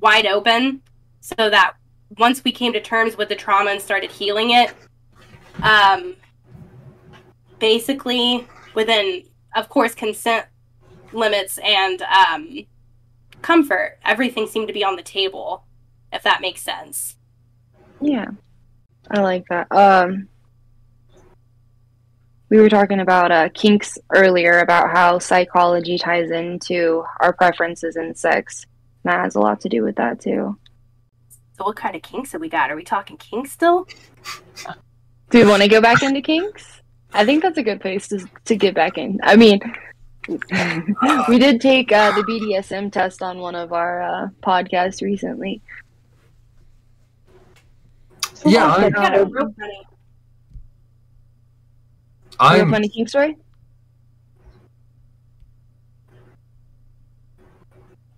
wide open, so that once we came to terms with the trauma and started healing it, um, basically within of course consent limits and um, comfort everything seemed to be on the table if that makes sense Yeah, I like that. Um, we were talking about uh, kinks earlier, about how psychology ties into our preferences in sex. That has a lot to do with that too. So what kind of kinks have we got? Are we talking kinks still? Do you want to go back into kinks? I think that's a good place to to get back in. I mean, we did take uh, the BDSM test on one of our uh, podcasts recently. Yeah, I I'm, real funny. You have a I'm funny kink story?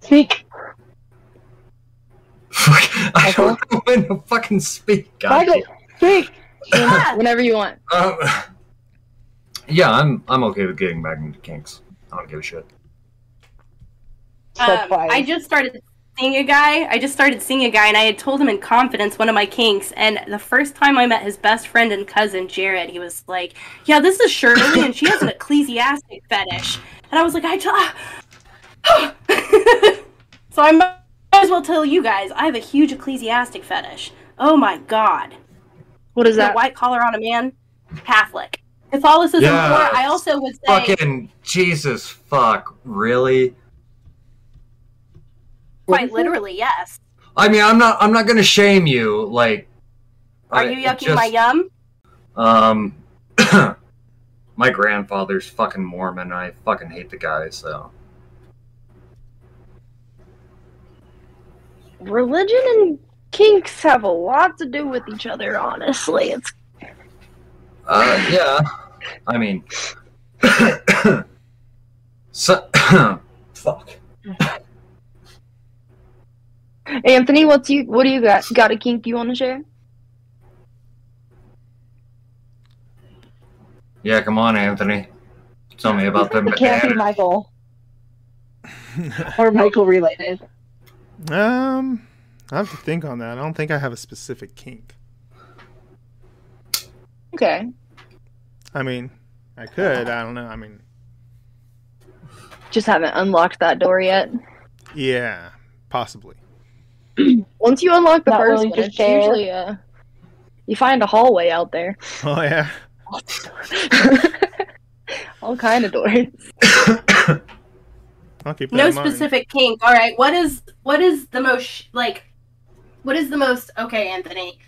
Speak. I don't know when to fucking speak. God. Speak. Yeah. Whenever you want. Um, yeah, I'm I'm okay with getting back into kinks. I don't give a shit. Um. I just started seeing a guy. I just started seeing a guy, and I had told him in confidence one of my kinks. And the first time I met his best friend and cousin Jared, he was like, "Yeah, this is Shirley, and she has an ecclesiastic fetish." And I was like, "I." T- so I might as well tell you guys, I have a huge ecclesiastic fetish. Oh my god! What is The that? white collar on a man, Catholic. Catholicism. Yeah, Or I also would say. Fucking Jesus, fuck, really? Quite literally, yes. I mean, I'm not I'm not gonna shame you. Like, Are I- you yucking just- my yum? Um, my grandfather's fucking Mormon. I fucking hate the guy. So Religion and kinks have a lot to do with each other, honestly. It's Uh, yeah. I mean, so, fuck. Anthony, what's you what do you got? Got a kink you want to share? Yeah, come on, Anthony. Tell me about them. It can't be Michael. or Michael related. Um, I have to think on that. I don't think I have a specific kink. Okay. I mean, I could. I don't know. I mean, Just haven't unlocked that door yet. yeah, possibly. Once you unlock the Not first willing one, it's share? usually uh you find a hallway out there. Oh yeah. All kind of doors. I'll keep that no in mind. specific kink. All right. What is what is the most like? What is the most okay, Anthony?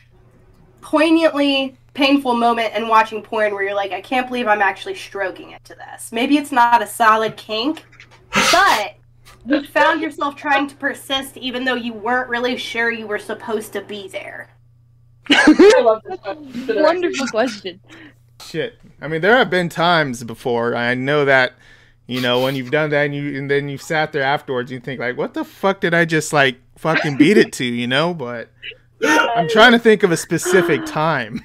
Poignantly painful moment in watching porn where you're like, I can't believe I'm actually stroking it to this. Maybe it's not a solid kink, but you found yourself trying to persist even though you weren't really sure you were supposed to be there. I love this question. Wonderful question. Shit. I mean, there have been times before. I know that, you know, when you've done that and you and then you've sat there afterwards, you think like, what the fuck did I just like fucking beat it to, you know? But I'm trying to think of a specific time.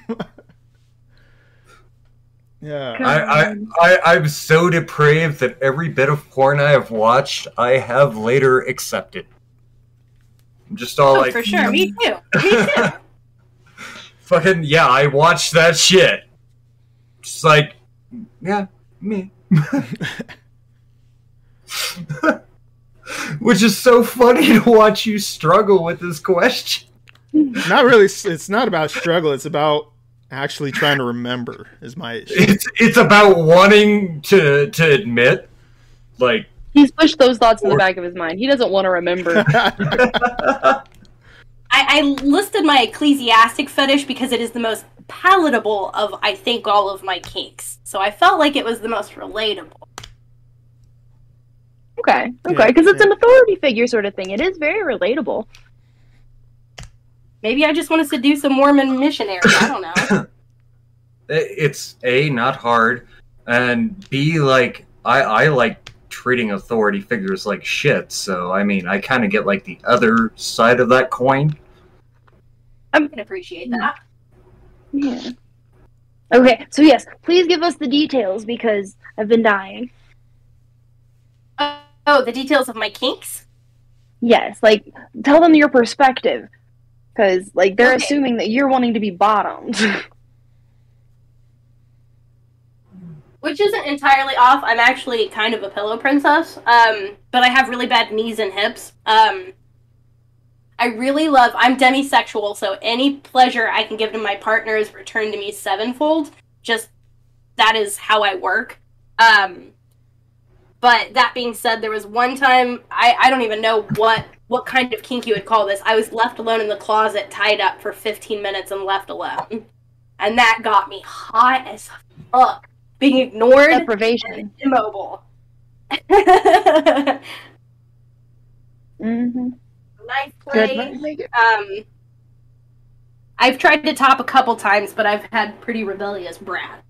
Yeah. I, I, I, I'm so depraved that every bit of porn I have watched, I have later accepted. I'm just all Oh, like, for sure. Me too. Me too. fucking, yeah, I watched that shit. Just like, yeah, me. Which is so funny to watch you struggle with this question. Not really. It's not about struggle. It's about actually trying to remember. Is my issue. It's it's about wanting to to admit, like, He's pushed those thoughts in the back of his mind. He doesn't want to remember. I, I listed my ecclesiastic fetish because it is the most palatable of, I think, all of my kinks. So I felt like it was the most relatable. Okay, okay, because it's an authority figure sort of thing. It is very relatable. Maybe I just want to seduce a Mormon missionary. I don't know. it's a not hard, and b like I I like treating authority figures like shit. So I mean, I kind of get like the other side of that coin. I can appreciate that. Yeah. Okay, so yes, please give us the details because I've been dying. Uh, oh, the details of my kinks? Yes, like tell them your perspective, because like they're Okay. assuming that you're wanting to be bottomed. Which isn't entirely off. I'm actually kind of a pillow princess. Um, but I have really bad knees and hips. Um, I really love. I'm demisexual, so any pleasure I can give to my partner is returned to me sevenfold. Just that is how I work. Um, but that being said, there was one time I I don't even know what what kind of kink you would call this. I was left alone in the closet, tied up for 15 minutes and left alone. And that got me hot as fuck. Being ignored and Deprivation. immobile. hmm nice play. Um, I've tried to top a couple times, but I've had pretty rebellious brats,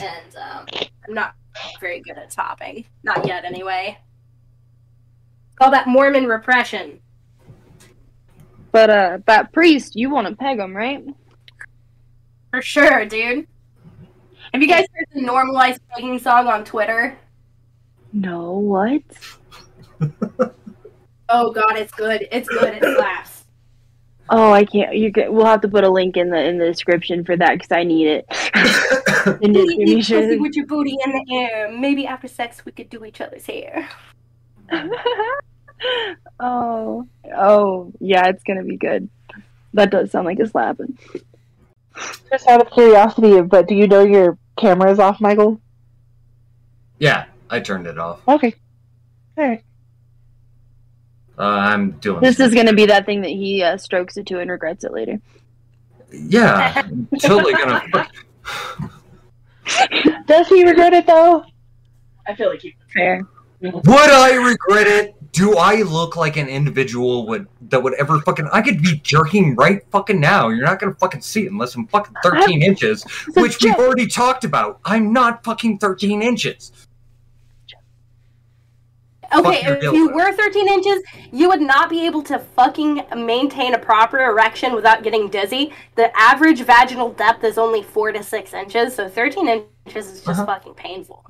and um, I'm not very good at topping. Not yet, anyway. Call that Mormon repression. But uh, that priest, you want to peg him, right? For sure, dude. Have you guys heard the normalized pegging song on Twitter? No, what? Oh god, it's good. It's good. It slaps. Oh, I can't. You get, we'll have to put a link in the in the description for that because I need it. And Eat you- you pussy with your booty in the air. Maybe after sex we could do each other's hair. oh, oh, yeah, it's gonna be good. That does sound like it's slapping. Just out of curiosity, but do you know your camera is off, Michael? Yeah, I turned it off. Okay. Alright. Uh, I'm doing This is gonna be that thing that he uh, strokes it to and regrets it later. Yeah, I'm totally gonna. Does he regret it though? I feel like you. Fair. Would I regret it? Do I look like an individual would that would ever fucking? I could be jerking right fucking now. You're not gonna fucking see it unless I'm fucking 13 inches, It's a which we've already talked about. I'm not fucking 13 inches. Okay, Fuck if you were 13 inches, you would not be able to fucking maintain a proper erection without getting dizzy. The average vaginal depth is only 4 to 6 inches, so 13 inches is just Uh-huh. fucking painful.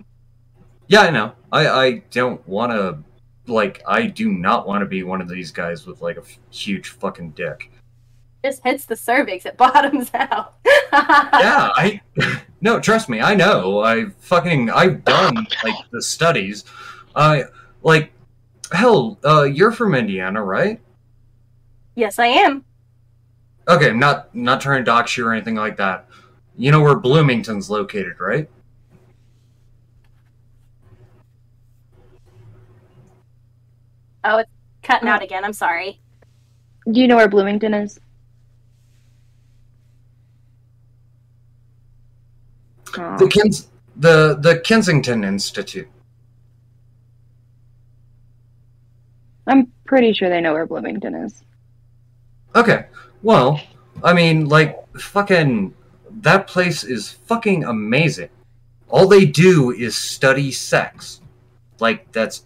Yeah, I know. I I don't want to. Like, I do not want to be one of these guys with like a f- huge fucking dick. Just hits the cervix, it bottoms out. yeah, I no, trust me, I know. I fucking I've done like the studies. I like hell. Uh, you're from Indiana, right? Yes, I am. Okay, not not trying to dox you or anything like that. You know where Bloomington's located, right? Oh, it's cutting oh. out again. I'm sorry. Do you know where Bloomington is? Oh. The Kens the the Kensington Institute. I'm pretty sure they know where Bloomington is. Okay, well, I mean, like fucking that place is fucking amazing. All they do is study sex. Like that's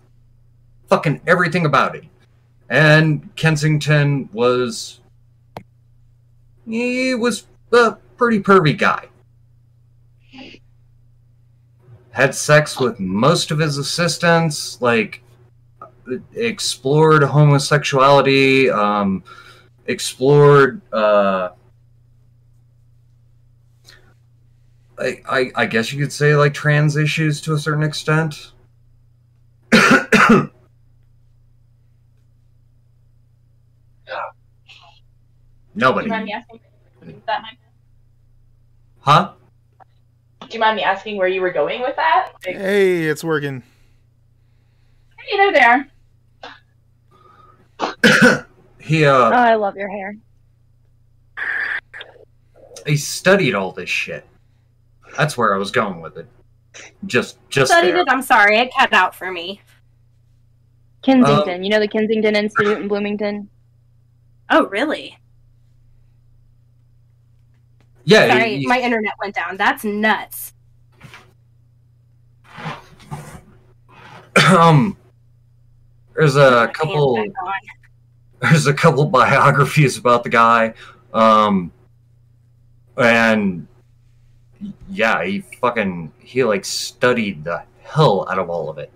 fucking everything about it. And Kensington was he was a pretty pervy guy. Had sex with most of his assistants, like explored homosexuality, um, explored uh, I, I I guess you could say like trans issues to a certain extent. Do Nobody. you mind me asking? That mic? Huh? Do you mind me asking where you were going with that? Like, Hey, it's working. hey, there, there. He uh Oh, I love your hair. he studied all this shit. That's where I was going with it. Just just Studied there. it. I'm sorry. It cut out for me. Kensington. you know the Kensington Institute in Bloomington? Oh, really? Yeah, Sorry, my internet went down. That's nuts. um there's a couple Hands back on. there's a couple biographies about the guy um and yeah he fucking he like studied the hell out of all of it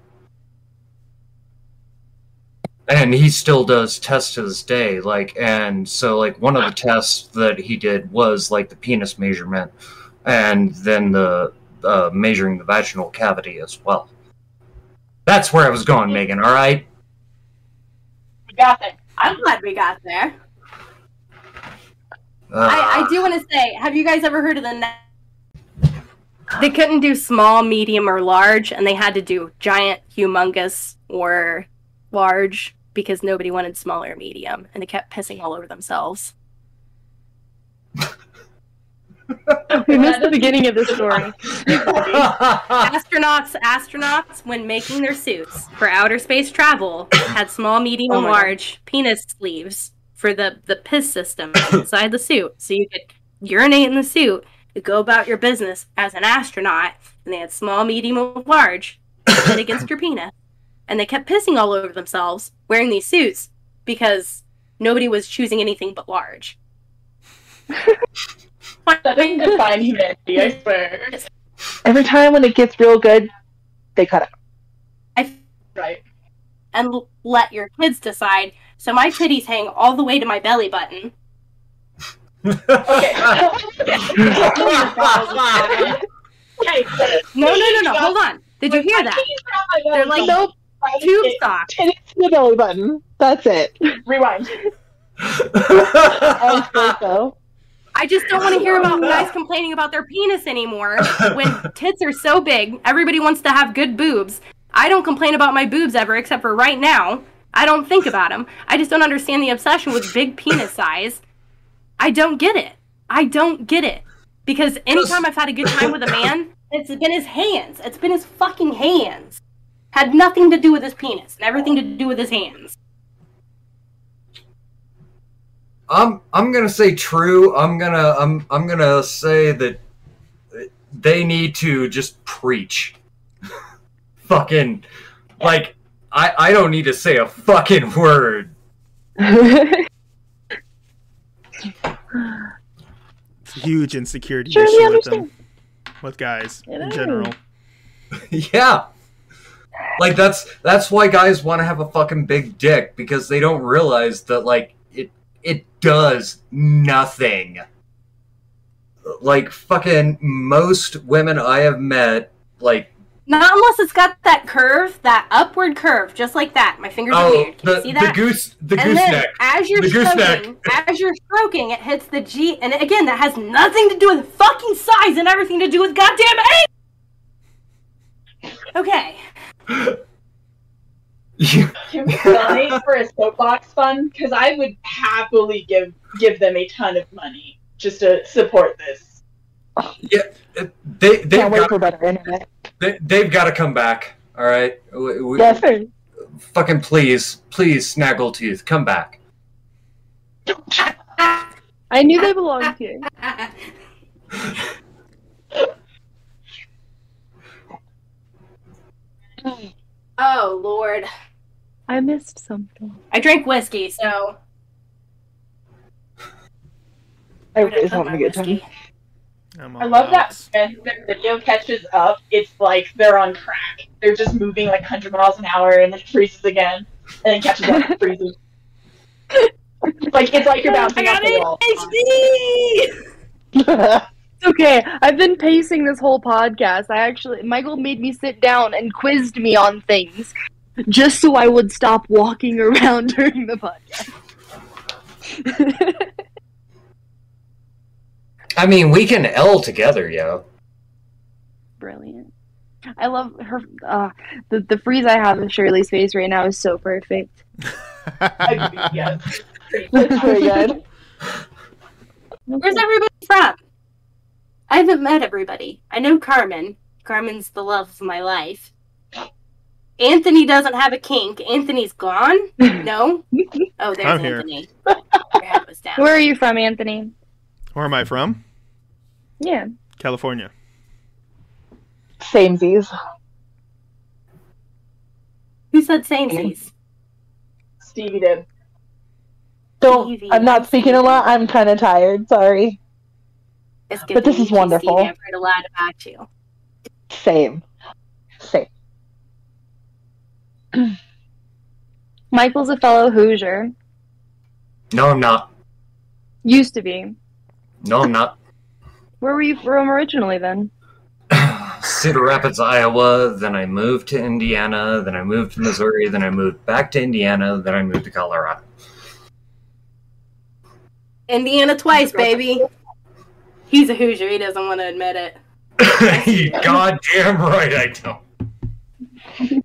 and he still does tests to this day like and so like one of the tests that he did was like the penis measurement and then the uh, measuring the vaginal cavity as well that's where i was going megan all right We got there. I'm glad we got there. uh, I, I do want to say, have you guys ever heard of the net? They couldn't do small, medium, or large, and they had to do giant, humongous, or large because nobody wanted small or medium, and they kept pissing all over themselves. We missed the beginning of this story. astronauts, astronauts, when making their suits for outer space travel, had small, medium, Oh and God. large penis sleeves for the the piss system inside the suit, so you could urinate in the suit. You go about your business as an astronaut, and they had small, medium, and large and against your penis, and they kept pissing all over themselves wearing these suits because nobody was choosing anything but large. Nothing define humanity, I swear. Every time when it gets real good, they cut it. I Right. and l- let your kids decide. So my titties hang all the way to my belly button. Okay. okay. No, no, no, no. Hold on. Did you hear that? They're like Nope. Tube socks. And it's the belly button. That's it. Rewind. So. I just don't want to hear about guys complaining about their penis anymore. When tits are so big, everybody wants to have good boobs. I don't complain about my boobs ever, except for right now. I don't think about them. I just don't understand the obsession with big penis size. I don't get it. I don't get it. Because anytime I've had a good time with a man, it's been his hands. It's been his fucking hands. Had nothing to do with his penis and everything to do with his hands. I'm I'm gonna say true. I'm gonna I'm I'm gonna say that they need to just preach. fucking like I I don't need to say a fucking word. It's a huge insecurity Surely issue with understand. them, with guys in general. yeah. Like that's that's why guys want to have a fucking big dick because they don't realize that like it it does nothing. Like fucking most women I have met like Not unless it's got that curve, that upward curve, just like that. My fingers are oh weird. Can the, you see that? the goose the and then gooseneck. as you're The stroking, as you're stroking, it hits the G, and again, that has nothing to do with fucking size and everything to do with goddamn age. Okay, Can we donate for a soapbox fund? Because I would happily give give them a ton of money just to support this. Yeah, they they've Can't wait got for better internet. they, they've got to come back. All right, we, we- Yes. fucking please, please, Snaggletooth, come back. I knew they belonged here. oh lord, I missed something. I drink whiskey, so Everybody's having a good time. I'm I love that when the video catches up. It's like they're on crack. They're just moving like 100 miles an hour and then it freezes again and then catches up and freezes. like it's like you're bouncing off the wall. It's okay. I've been pacing this whole podcast. I actually, Michael made me sit down and quizzed me on things just so I would stop walking around during the podcast. I mean, we can L together, yo. Brilliant. I love her. Uh, the the freeze I have of Shirley's face right now is so perfect. I- yes. That's very good. where's everybody from? I haven't met everybody. I know Carmen. Carmen's the love of my life. Anthony doesn't have a kink. Anthony's gone. No. Oh, there's I'm here. Anthony. Was down. Where are you from, Anthony? Where am I from? Yeah. California. Samesies. Who said samesies? Stevie did. Don't. Stevie, I'm not speaking a lot. I'm kind of tired. Sorry. It's good But this is wonderful. I've heard a lot about you. Same. Same. Michael's a fellow Hoosier. No, I'm not. Used to be. No, I'm not. Where were you from originally then? Cedar Rapids, Iowa. Then I moved to Indiana. Then I moved to Missouri. Then I moved back to Indiana. Then I moved to Colorado. Indiana twice, baby. He's a Hoosier. He doesn't want to admit it. you goddamn right, I don't.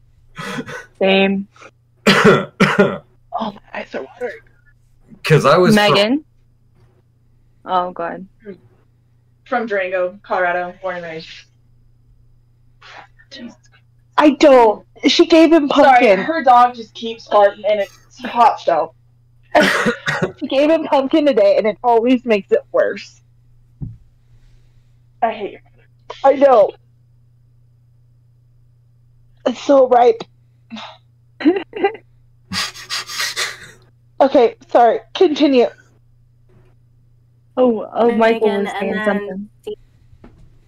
Same. Oh, my eyes are watering. Because I was Megan. Oh god. From Durango, Colorado, born and raised. I don't. She gave him pumpkin. Sorry, pumpkin. her dog just keeps farting and it's hot stove. She gave him pumpkin today, and it always makes it worse. I hate you. I know. It's so ripe. okay, sorry. Continue. Oh, oh, Michael Megan, was saying then- something.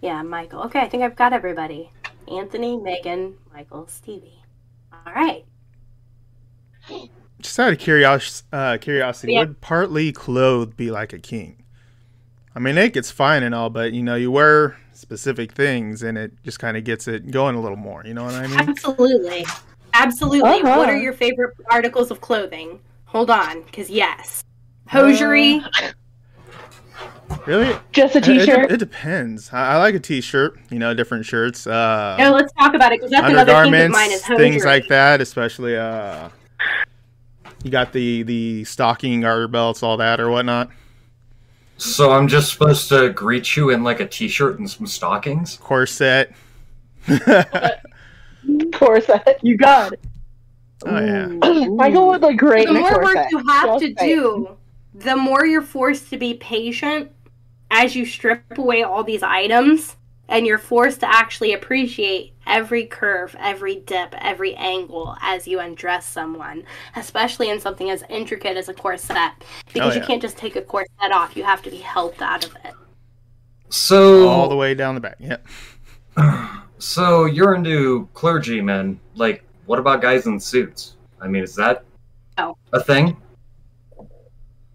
Yeah, Michael. Okay, I think I've got everybody. Anthony, Megan, Michael, Stevie. All right. Just out of curiosity, uh, curiosity, Yeah. would partly clothed be like a king? I mean, it gets fine and all, but you know, you wear specific things, and it just kind of gets it going a little more. You know what I mean? Absolutely. Absolutely. Uh-huh. What are your favorite articles of clothing? Hold on, because yes. Hosiery. Really? Just a It- it, t-shirt. it depends. I, I like a t-shirt. You know, different shirts. Uh, no, let's talk about it because that's another thing of mine is hosiery. things like that. Especially, uh, you got the the stocking, garter belts, all that, or whatnot. So I'm just supposed to greet you in like a t-shirt and some stockings? Corset. oh corset. You got it. Oh, yeah. Michael would look great the in a more work corset. you have Just to saying. do, the more you're forced to be patient as you strip away all these items, and you're forced to actually appreciate every curve, every dip, every angle as you undress someone, especially in something as intricate as a corset. Because Oh, you can't just take a corset off, you have to be helped out of it. So All the way down the back. Yep. So you're into clergymen. Like, what about guys in suits? I mean, is that Oh. a thing?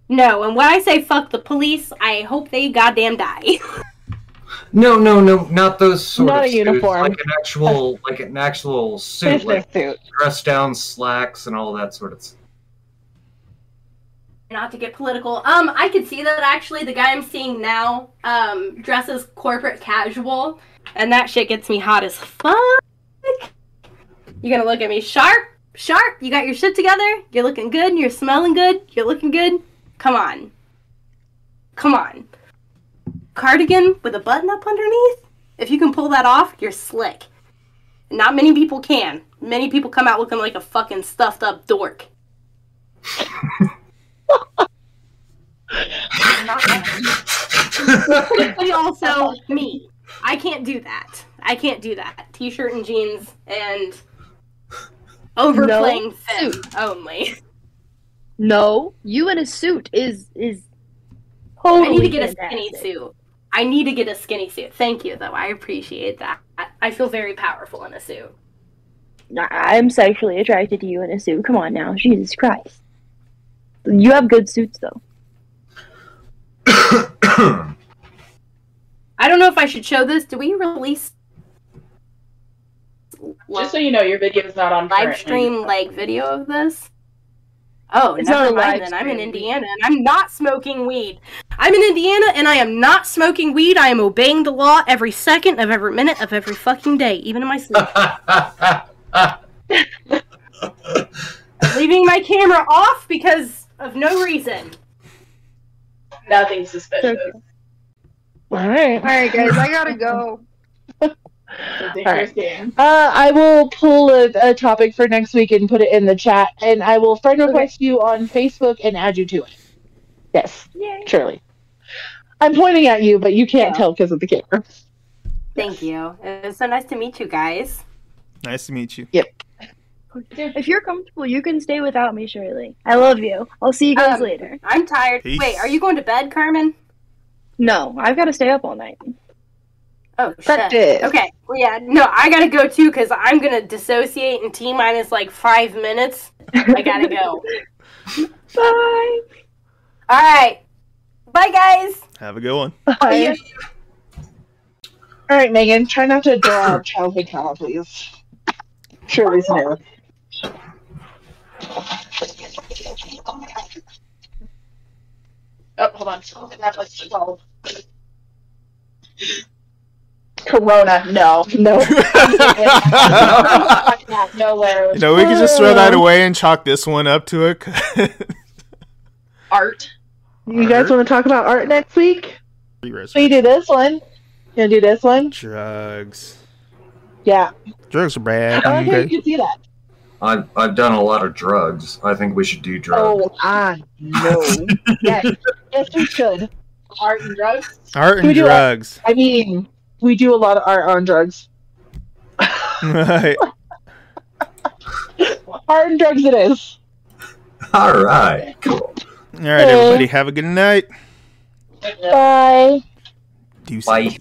No, and when I say fuck the police, I hope they goddamn die. No, no, no, not those sort Not of a suits. uniform. Like an actual, like an actual suit, Business like suit. dress down slacks and all that sort of stuff. not to get political. Um, I could see that actually. The guy I'm seeing now, um, dresses corporate casual, and that shit gets me hot as fuck. You're gonna look at me sharp, sharp? You got your shit together? You're looking good. And you're smelling good. You're looking good. Come on, come on. Cardigan with a button up underneath. If you can pull that off, you're slick. Not many people can. Many people come out looking like a fucking stuffed up dork. Also me. I can't do that. I can't do that. T-shirt and jeans and overplaying No fit only. Oh no, you in a suit is is. I need to get a skinny suit. I need to get a skinny suit. Thank you, though. I appreciate that. I feel very powerful in a suit. I- I'm sexually attracted to you in a suit. Come on now, Jesus Christ. You have good suits though. I don't know if I should show this. Do we release Just so you know, your video is not on live currently. stream like video of this? Oh, It's never not a mind then. I'm in. Indiana and I'm not smoking weed. I'm in Indiana and I am not smoking weed. I am obeying the law every second of every minute of every fucking day, even in my sleep. Leaving my camera off because of no reason. Nothing suspicious. All right. All right, guys, I gotta go. It's a. Uh, I will pull a, a topic for next week and put it in the chat, and I will friend request you on Facebook and add you to it. Yes, Yay. surely. I'm pointing at you, but you can't Yeah. tell because of the camera. Thank you. It was so nice to meet you guys. Nice to meet you. Yep. If you're comfortable, you can stay without me, Shirley. I love you. I'll see you guys Um, later. I'm tired. Peace. Wait, are you going to bed, Carmen? No, I've got to stay up all night. Oh, shit. Practice. Okay. Well, yeah, no, I gotta go too because I'm gonna dissociate in T minus like five minutes. I gotta go. Bye. All right. Bye, guys. Have a good one. Bye. All right, Megan, try not to draw out childhood trauma, please. Shirley's new. Oh, hold on. That was 12. Corona, no, no, no way. You know, we can just throw that uh. away and chalk this one up to it. Art. You guys want to talk about art next week? We do this one. You gonna do this one? Drugs. Yeah. Drugs are bad. I I'm don't think good. you can see that. I've I've done a lot of drugs. I think we should do drugs. Oh, I know. yes, yes, we should. Art and drugs. Art and drugs. I mean, we do a lot of art on drugs. Right. Art and drugs, it is. All right, cool. All right, everybody. Have a good night. Bye. Deuces. Bye.